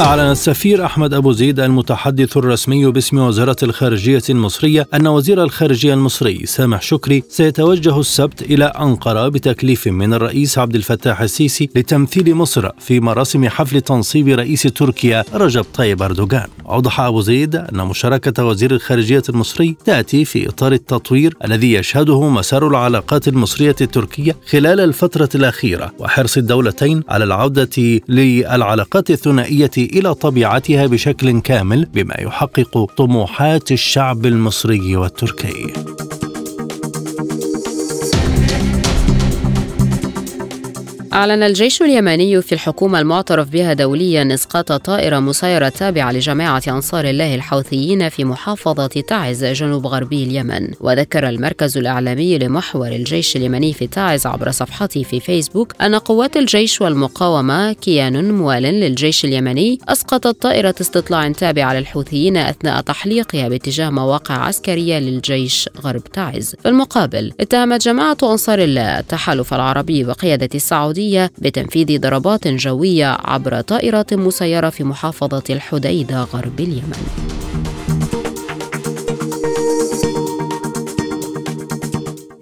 أعلن السفير أحمد أبو زيد المتحدث الرسمي باسم وزارة الخارجية المصرية أن وزير الخارجية المصري سامح شكري سيتوجه السبت إلى أنقرة بتكليف من الرئيس عبد الفتاح السيسي لتمثيل مصر في مراسم حفل تنصيب رئيس تركيا رجب طيب أردوغان. أوضح أبو زيد أن مشاركة وزير الخارجية المصري تأتي في إطار التطوير الذي يشهده مسار العلاقات المصرية التركية خلال الفترة الأخيرة وحرص الدولتين على العودة للعلاقات الثنائية إلى طبيعتها بشكل كامل بما يحقق طموحات الشعب المصري والتركي. أعلن الجيش اليمني في الحكومة المعترف بها دوليا إسقاط طائرة مسيرة تابعة لجماعة أنصار الله الحوثيين في محافظة تعز جنوب غربي اليمن. وذكر المركز الإعلامي لمحور الجيش اليمني في تعز عبر صفحته في فيسبوك أن قوات الجيش والمقاومة كيان موال للجيش اليمني أسقطت طائرة استطلاع تابعة للحوثيين أثناء تحليقها باتجاه مواقع عسكرية للجيش غرب تعز. في المقابل اتهمت جماعة أنصار الله التحالف العربي بقيادة السعودية السعودية بتنفيذ ضربات جوية عبر طائرات مسيرة في محافظة الحديدة غرب اليمن.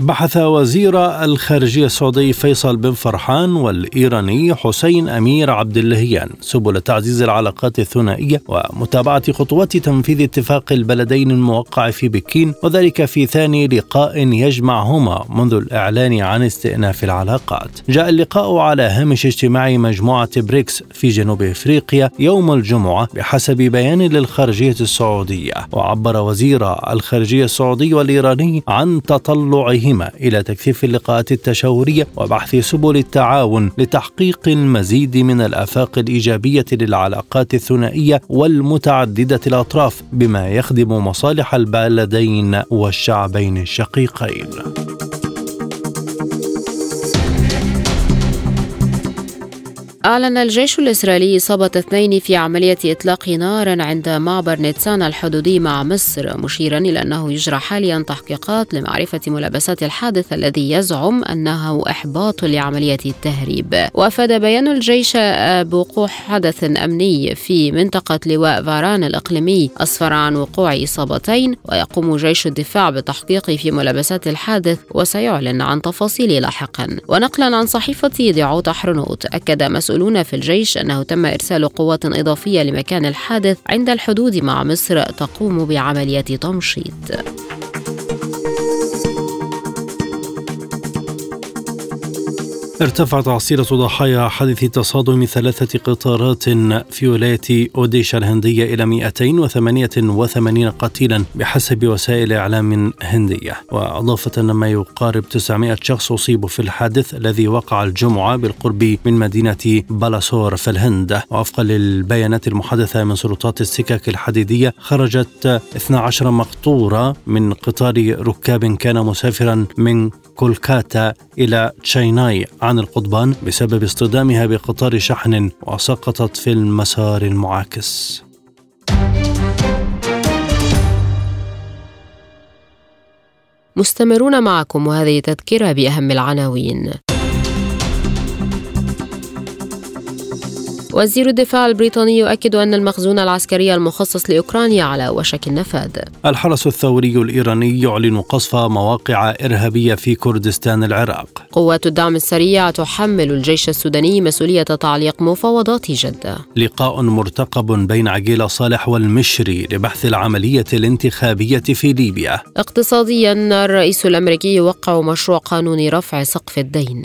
بحث وزير الخارجية السعودي فيصل بن فرحان والإيراني حسين أمير عبد اللهيان. سبل تعزيز العلاقات الثنائية ومتابعة خطوات تنفيذ اتفاق البلدين الموقع في بكين وذلك في ثاني لقاء يجمعهما منذ الإعلان عن استئناف العلاقات. جاء اللقاء على هامش اجتماع مجموعة بريكس في جنوب إفريقيا يوم الجمعة بحسب بيان للخارجية السعودية. وعبر وزير الخارجية السعودي والإيراني عن تطلعهما القادمة إلى تكثيف اللقاءات التشاورية وبحث سبل التعاون لتحقيق المزيد من الآفاق الإيجابية للعلاقات الثنائية والمتعددة الأطراف بما يخدم مصالح البلدين والشعبين الشقيقين. أعلن الجيش الإسرائيلي إصابة اثنين في عملية إطلاق نار عند معبر نيتسان الحدودي مع مصر مشيرا إلى أنه يجرى حاليا تحقيقات لمعرفة ملابسات الحادث الذي يزعم أنه إحباط لعملية التهريب. وأفاد بيان الجيش بوقوع حدث أمني في منطقة لواء فاران الإقليمي. أسفر عن وقوع إصابتين ويقوم جيش الدفاع بالتحقيق في ملابسات الحادث وسيعلن عن تفاصيل لاحقا. ونقلا عن صحيفة دعوت حرنوت أكد مسؤولون في الجيش أنه تم إرسال قوات إضافية لمكان الحادث عند الحدود مع مصر تقوم بعملية تمشيط. ارتفعت عصيرة ضحايا حادث تصادم ثلاثة قطارات في ولاية أوديشا الهندية إلى 288 قتيلا بحسب وسائل إعلام هندية. وأضافت أن ما يقارب 900 شخص أصيبوا في الحادث الذي وقع الجمعة بالقرب من مدينة بالاسور في الهند. وفقا للبيانات المحدثة من سلطات السكك الحديدية خرجت 12 مقطورة من قطار ركاب كان مسافرا من كولكاتا إلى تشيناي عن القضبان بسبب اصطدامها بقطار شحن وسقطت في المسار المعاكس. مستمرون معكم وهذه تذكرة بأهم العناوين. وزير الدفاع البريطاني يؤكد أن المخزون العسكري المخصص لأوكرانيا على وشك النفاد. الحرس الثوري الإيراني يعلن قصف مواقع إرهابية في كردستان العراق. قوات الدعم السريع تحمل الجيش السوداني مسؤولية تعليق مفاوضات جدة. لقاء مرتقب بين عقيل صالح والمشري لبحث العملية الانتخابية في ليبيا. اقتصاديا الرئيس الأمريكي يوقع مشروع قانون رفع سقف الدين.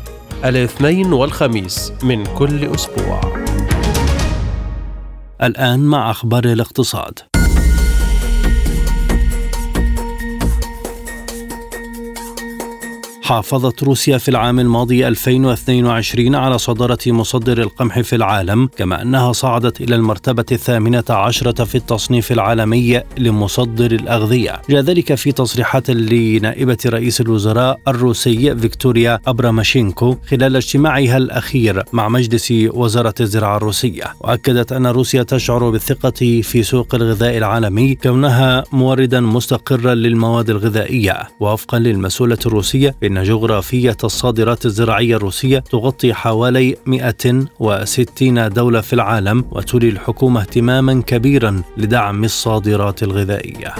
الاثنين والخميس من كل أسبوع. الآن مع أخبار الاقتصاد. حافظت روسيا في العام الماضي 2022 على صدارة مصدر القمح في العالم كما أنها صعدت إلى المرتبة الثامنة عشرة في التصنيف العالمي لمصدر الأغذية. جاء ذلك في تصريحات لنائبة رئيس الوزراء الروسي فيكتوريا أبراماشينكو خلال اجتماعها الأخير مع مجلس وزارة الزراعة الروسية. وأكدت أن روسيا تشعر بالثقة في سوق الغذاء العالمي كونها موردا مستقرا للمواد الغذائية. ووفقا للمسؤولة الروسية إن جغرافية الصادرات الزراعية الروسية تغطي حوالي 160 دولة في العالم وتولي الحكومة اهتماما كبيرا لدعم الصادرات الغذائية.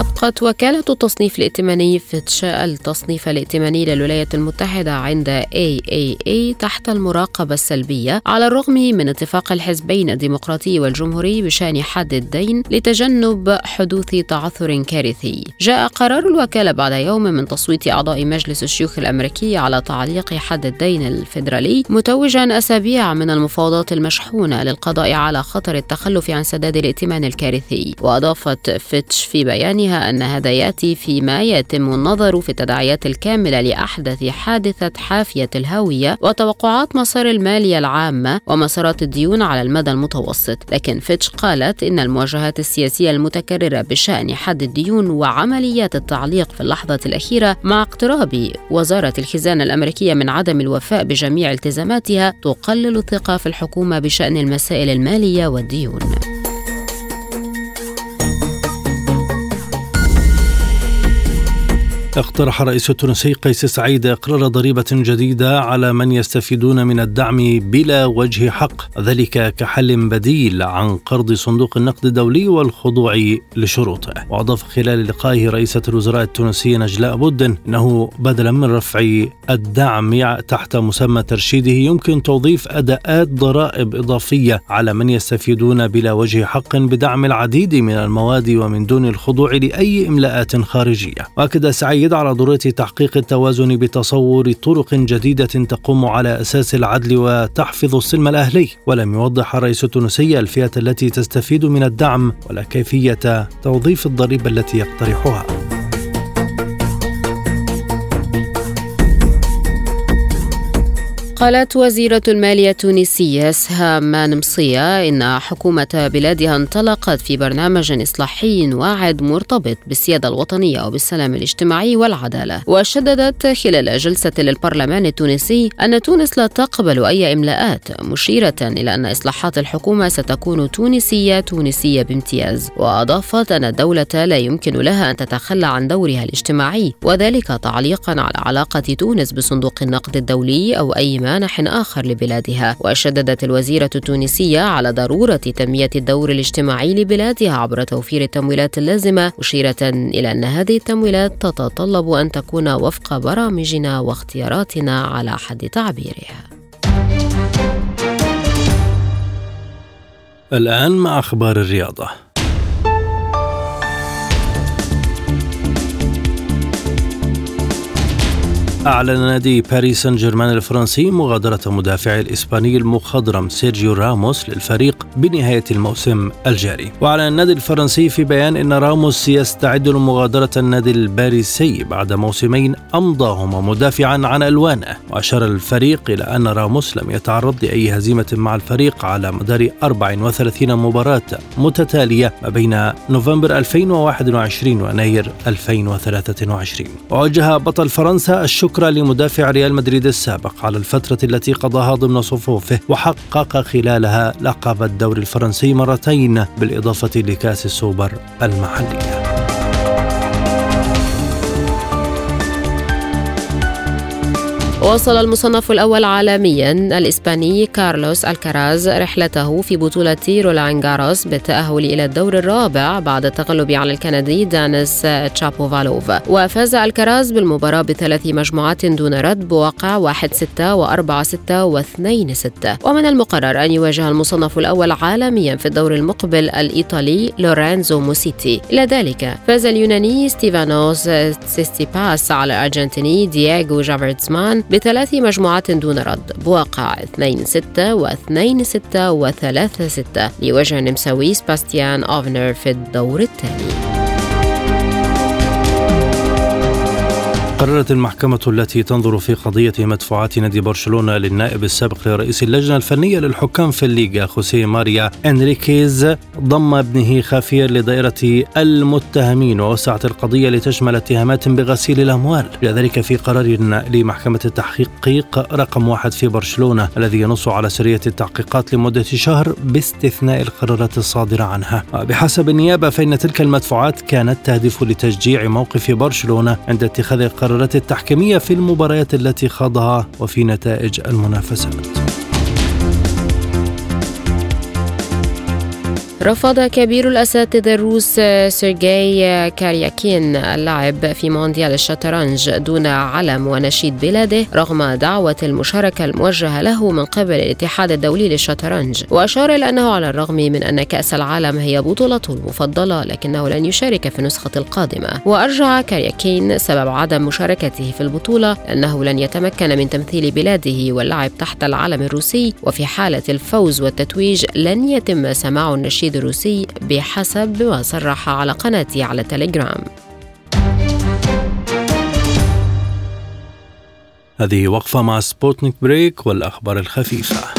أبقت وكالة التصنيف الائتماني فيتش التصنيف الائتماني للولايات المتحدة عند AAA تحت المراقبة السلبية على الرغم من اتفاق الحزبين الديمقراطي والجمهوري بشأن حد الدين لتجنب حدوث تعثر كارثي. جاء قرار الوكالة بعد يوم من تصويت أعضاء مجلس الشيوخ الأمريكي على تعليق حد الدين الفيدرالي متوجا أسابيع من المفاوضات المشحونة للقضاء على خطر التخلف عن سداد الائتمان الكارثي. وأضافت فيتش في بيانها أن هذا يأتي فيما يتم النظر في التداعيات الكاملة لأحدث حادثة حافية الهوية وتوقعات مسار المالية العامة ومسارات الديون على المدى المتوسط لكن فيتش قالت إن المواجهات السياسية المتكررة بشأن حد الديون وعمليات التعليق في اللحظة الأخيرة مع اقتراب وزارة الخزانة الأمريكية من عدم الوفاء بجميع التزاماتها تقلل الثقة في الحكومة بشأن المسائل المالية والديون. اقترح الرئيس التونسي قيس سعيد إقرار ضريبة جديدة على من يستفيدون من الدعم بلا وجه حق ذلك كحل بديل عن قرض صندوق النقد الدولي والخضوع لشروطه. وأضاف خلال لقائه رئيسة الوزراء التونسية نجلاء بودن أنه بدلا من رفع الدعم تحت مسمى ترشيده يمكن توظيف أداءات ضرائب إضافية على من يستفيدون بلا وجه حق بدعم العديد من المواد ومن دون الخضوع لأي إملاءات خارجية. وأكد سعيد على ضرورة تحقيق التوازن بتصور طرق جديدة تقوم على أساس العدل وتحفظ السلم الأهلي. ولم يوضح الرئيس التونسي الفئة التي تستفيد من الدعم ولا كيفية توظيف الضريبة التي يقترحها. قالت وزيرة المالية التونسية سهام نمصية إن حكومة بلادها انطلقت في برنامج إصلاحي واعد مرتبط بالسيادة الوطنية وبالسلام الاجتماعي والعدالة. وشددت خلال جلسة للبرلمان التونسي أن تونس لا تقبل أي إملاءات مشيرة إلى أن إصلاحات الحكومة ستكون تونسية تونسية بامتياز. وأضافت أن الدولة لا يمكن لها أن تتخلى عن دورها الاجتماعي وذلك تعليقا على علاقة تونس بصندوق النقد الدولي أو أي مانح آخر لبلادها وشددت الوزيرة التونسية على ضرورة تنمية الدور الاجتماعي لبلادها عبر توفير التمويلات اللازمة مشيرة إلى أن هذه التمويلات تتطلب أن تكون وفق برامجنا واختياراتنا على حد تعبيرها. الآن مع أخبار الرياضة. أعلن نادي باريس سان جيرمان الفرنسي مغادرة مدافع الإسباني المخضرم سيرجيو راموس للفريق بنهاية الموسم الجاري. وأعلن النادي الفرنسي في بيان أن راموس يستعد لمغادرة النادي الباريسي بعد موسمين أمضاهما مدافعا عن ألوانه. وأشار الفريق إلى أن راموس لم يتعرض لأي هزيمة مع الفريق على مدار 34 مباراة متتالية ما بين نوفمبر 2021 ويناير 2023 ووجه بطل فرنسا الشكر شكرا لمدافع ريال مدريد السابق على الفترة التي قضاها ضمن صفوفه وحقق خلالها لقب الدوري الفرنسي مرتين بالإضافة لكأس السوبر المحلية واصل المصنف الأول عالميا الإسباني كارلوس الكراز رحلته في بطولة رولان جاروس بالتأهل إلى الدور الرابع بعد التغلب على الكندي دانيس تشابوفالوف. وفاز الكراز بالمباراة بثلاث مجموعات دون رد بواقع 1-6 و4-6 و2-6 ومن المقرر أن يواجه المصنف الأول عالميا في الدور المقبل الإيطالي لورينزو موسيتي. إلى ذلك فاز اليوناني ستيفانوس تسيتسيباس على الأرجنتيني دييغو شفارتسمان بثلاث مجموعات دون رد. بواقع 2-6 و2-6 و3-6 لوجه النمساوي سباستيان أوفنر في الدور الثاني. قررت المحكمة التي تنظر في قضية مدفوعات نادي برشلونة للنائب السابق لرئيس اللجنة الفنية للحكام في الليغا خوسيه ماريا إنريكيز ضم ابنه خافير لدائرة المتهمين ووسعت القضية لتشمل اتهامات بغسيل الأموال. لذلك في قرار لمحكمة التحقيق رقم واحد في برشلونة الذي ينص على سرية التحقيقات لمدة شهر باستثناء القرارات الصادرة عنها. بحسب النيابة فإن تلك المدفوعات كانت تهدف لتشجيع موقف برشلونة عند اتخاذ القرار القرارات التحكيمية في المباريات التي خاضها وفي نتائج المنافسات. رفض كبير الأساتذة الروس سيرجي كارياكين اللعب في مونديال الشطرنج دون علم ونشيد بلاده رغم دعوة المشاركة الموجهة له من قبل الاتحاد الدولي للشطرنج. وأشار إلى أنه على الرغم من أن كأس العالم هي بطولته المفضلة لكنه لن يشارك في النسخة القادمة. وأرجع كارياكين سبب عدم مشاركته في البطولة أنه لن يتمكن من تمثيل بلاده واللعب تحت العلم الروسي وفي حالة الفوز والتتويج لن يتم سماع النشيد التنفيذ الروسي بحسب ما صرح على قناته على تليجرام. هذه وقفة مع سبوتنيك بريك والأخبار الخفيفة.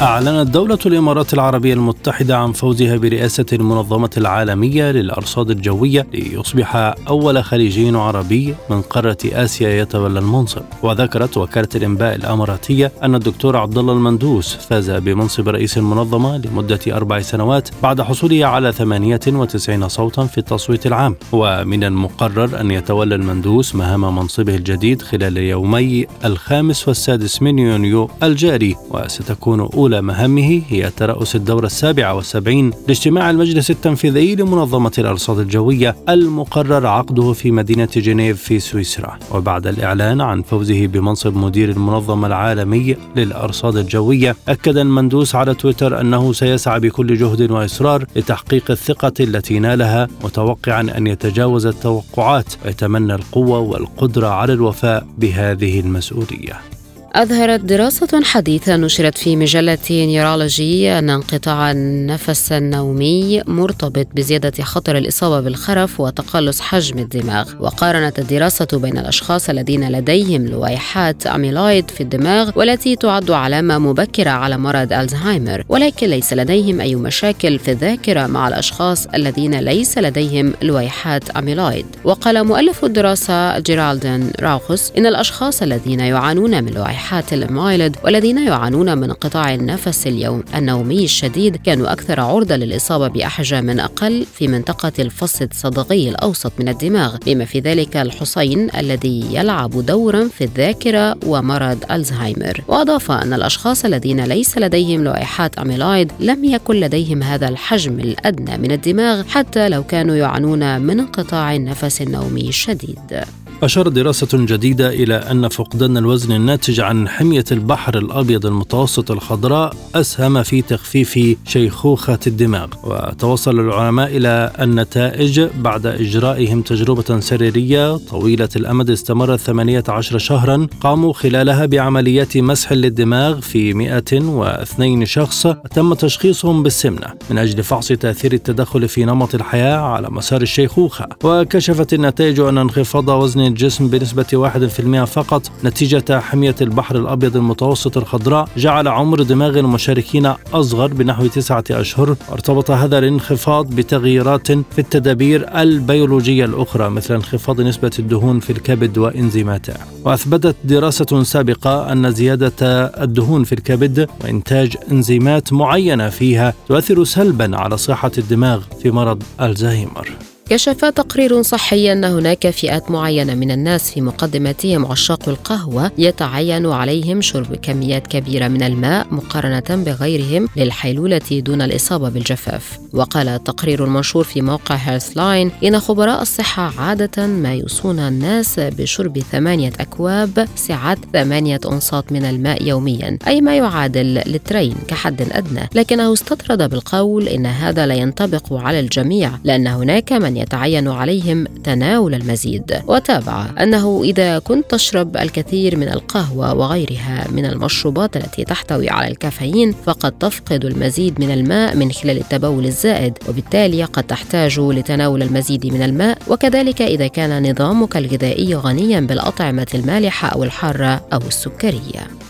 أعلنت دولة الإمارات العربية المتحدة عن فوزها برئاسة المنظمة العالمية للأرصاد الجوية ليصبح أول خليجي عربي من قارة آسيا يتولى المنصب. وذكرت وكالة الإنباء الأماراتية أن الدكتور عبد الله المندوس فاز بمنصب رئيس المنظمة لمدة أربع سنوات بعد حصوله على 98 صوتا في التصويت العام. ومن المقرر أن يتولى المندوس مهام منصبه الجديد خلال يومي الخامس والسادس من يونيو الجاري وستكون أولى أولى مهامه هي ترأس الدورة السابعة والسبعين لاجتماع المجلس التنفيذي لمنظمة الأرصاد الجوية المقرر عقده في مدينة جنيف في سويسرا. وبعد الإعلان عن فوزه بمنصب مدير المنظمة العالمية للأرصاد الجوية أكد المندوس على تويتر أنه سيسعى بكل جهد وإصرار لتحقيق الثقة التي نالها متوقعا أن يتجاوز التوقعات ويتمنى القوة والقدرة على الوفاء بهذه المسؤولية. أظهرت دراسة حديثة نشرت في مجلة نيورولوجي أن انقطاع النفس النومي مرتبط بزيادة خطر الإصابة بالخرف وتقلص حجم الدماغ. وقارنت الدراسة بين الأشخاص الذين لديهم لويحات أميلويد في الدماغ والتي تعد علامة مبكرة على مرض ألزهايمر. ولكن ليس لديهم أي مشاكل في الذاكرة مع الأشخاص الذين ليس لديهم لويحات أميلويد. وقال مؤلف الدراسة جيرالدن راوخس إن الأشخاص الذين يعانون من لويحات أميلويد والذين يعانون من انقطاع النفس النومي الشديد كانوا أكثر عرضة للإصابة بأحجام أقل في منطقة الفص الصدغي الأوسط من الدماغ. بما في ذلك الحصين الذي يلعب دورا في الذاكرة ومرض ألزهايمر. وأضاف أن الأشخاص الذين ليس لديهم لويحات أميلويد لم يكن لديهم هذا الحجم الأدنى من الدماغ حتى لو كانوا يعانون من انقطاع النفس النومي الشديد. أشارت دراسة جديدة إلى أن فقدان الوزن الناتج عن حمية البحر الأبيض المتوسط الخضراء أسهم في تخفيف شيخوخة الدماغ. وتوصل العلماء إلى النتائج بعد إجرائهم تجربة سريرية طويلة الأمد استمرت 18 شهرا قاموا خلالها بعمليات مسح للدماغ في 102 شخص تم تشخيصهم بالسمنة من أجل فحص تأثير التدخل في نمط الحياة على مسار الشيخوخة. وكشفت النتائج أن انخفاض وزن الجسم بنسبة 1% فقط. نتيجة حمية البحر الأبيض المتوسط الخضراء جعل عمر دماغ المشاركين أصغر بنحو تسعة أشهر. وارتبط هذا الانخفاض بتغييرات في التدابير البيولوجية الأخرى مثل انخفاض نسبة الدهون في الكبد وإنزيماته. وأثبتت دراسة سابقة أن زيادة الدهون في الكبد وإنتاج إنزيمات معينة فيها تؤثر سلبا على صحة الدماغ في مرض الزهايمر. كشف تقرير صحي أن هناك فئات معينة من الناس في مقدمتهم عشاق القهوة يتعين عليهم شرب كميات كبيرة من الماء مقارنة بغيرهم للحيلولة دون الإصابة بالجفاف. وقال التقرير المنشور في موقع هيلث لاين إن خبراء الصحة عادة ما يوصون الناس بشرب ثمانية أكواب سعة ثمانية أونصات من الماء يوميا أي ما يعادل لترين كحد أدنى. لكنه استطرد بالقول إن هذا لا ينطبق على الجميع لأن هناك من يتعين عليهم تناول المزيد. وتابع أنه إذا كنت تشرب الكثير من القهوة وغيرها من المشروبات التي تحتوي على الكافيين فقد تفقد المزيد من الماء من خلال التبول الزائد وبالتالي قد تحتاج لتناول المزيد من الماء. وكذلك إذا كان نظامك الغذائي غنيا بالأطعمة المالحة أو الحارة أو السكرية.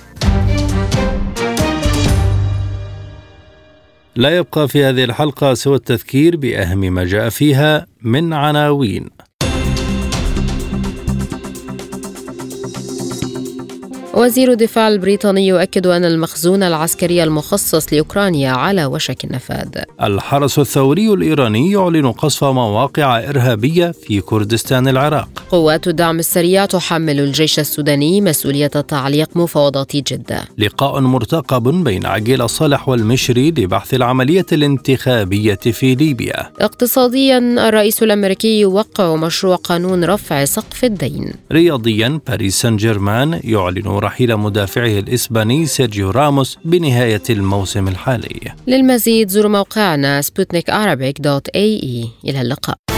لا يبقى في هذه الحلقة سوى التذكير بأهم ما جاء فيها من عناوين. وزير الدفاع البريطاني يؤكد أن المخزون العسكري المخصص لأوكرانيا على وشك النفاذ. الحرس الثوري الإيراني يعلن قصف مواقع إرهابية في كردستان العراق. قوات الدعم السريع تحمل الجيش السوداني مسؤولية تعليق مفاوضات جدة. لقاء مرتقب بين عقيل صالح والمشري لبحث العملية الانتخابية في ليبيا. اقتصاديا الرئيس الأمريكي يوقع مشروع قانون رفع سقف الدين. رياضيا باريس سان جيرمان يعلن رحيل مدافعه الإسباني سيرجيو راموس بنهاية الموسم الحالي. للمزيد زوروا موقعنا سبوتنيك إلى اللقاء.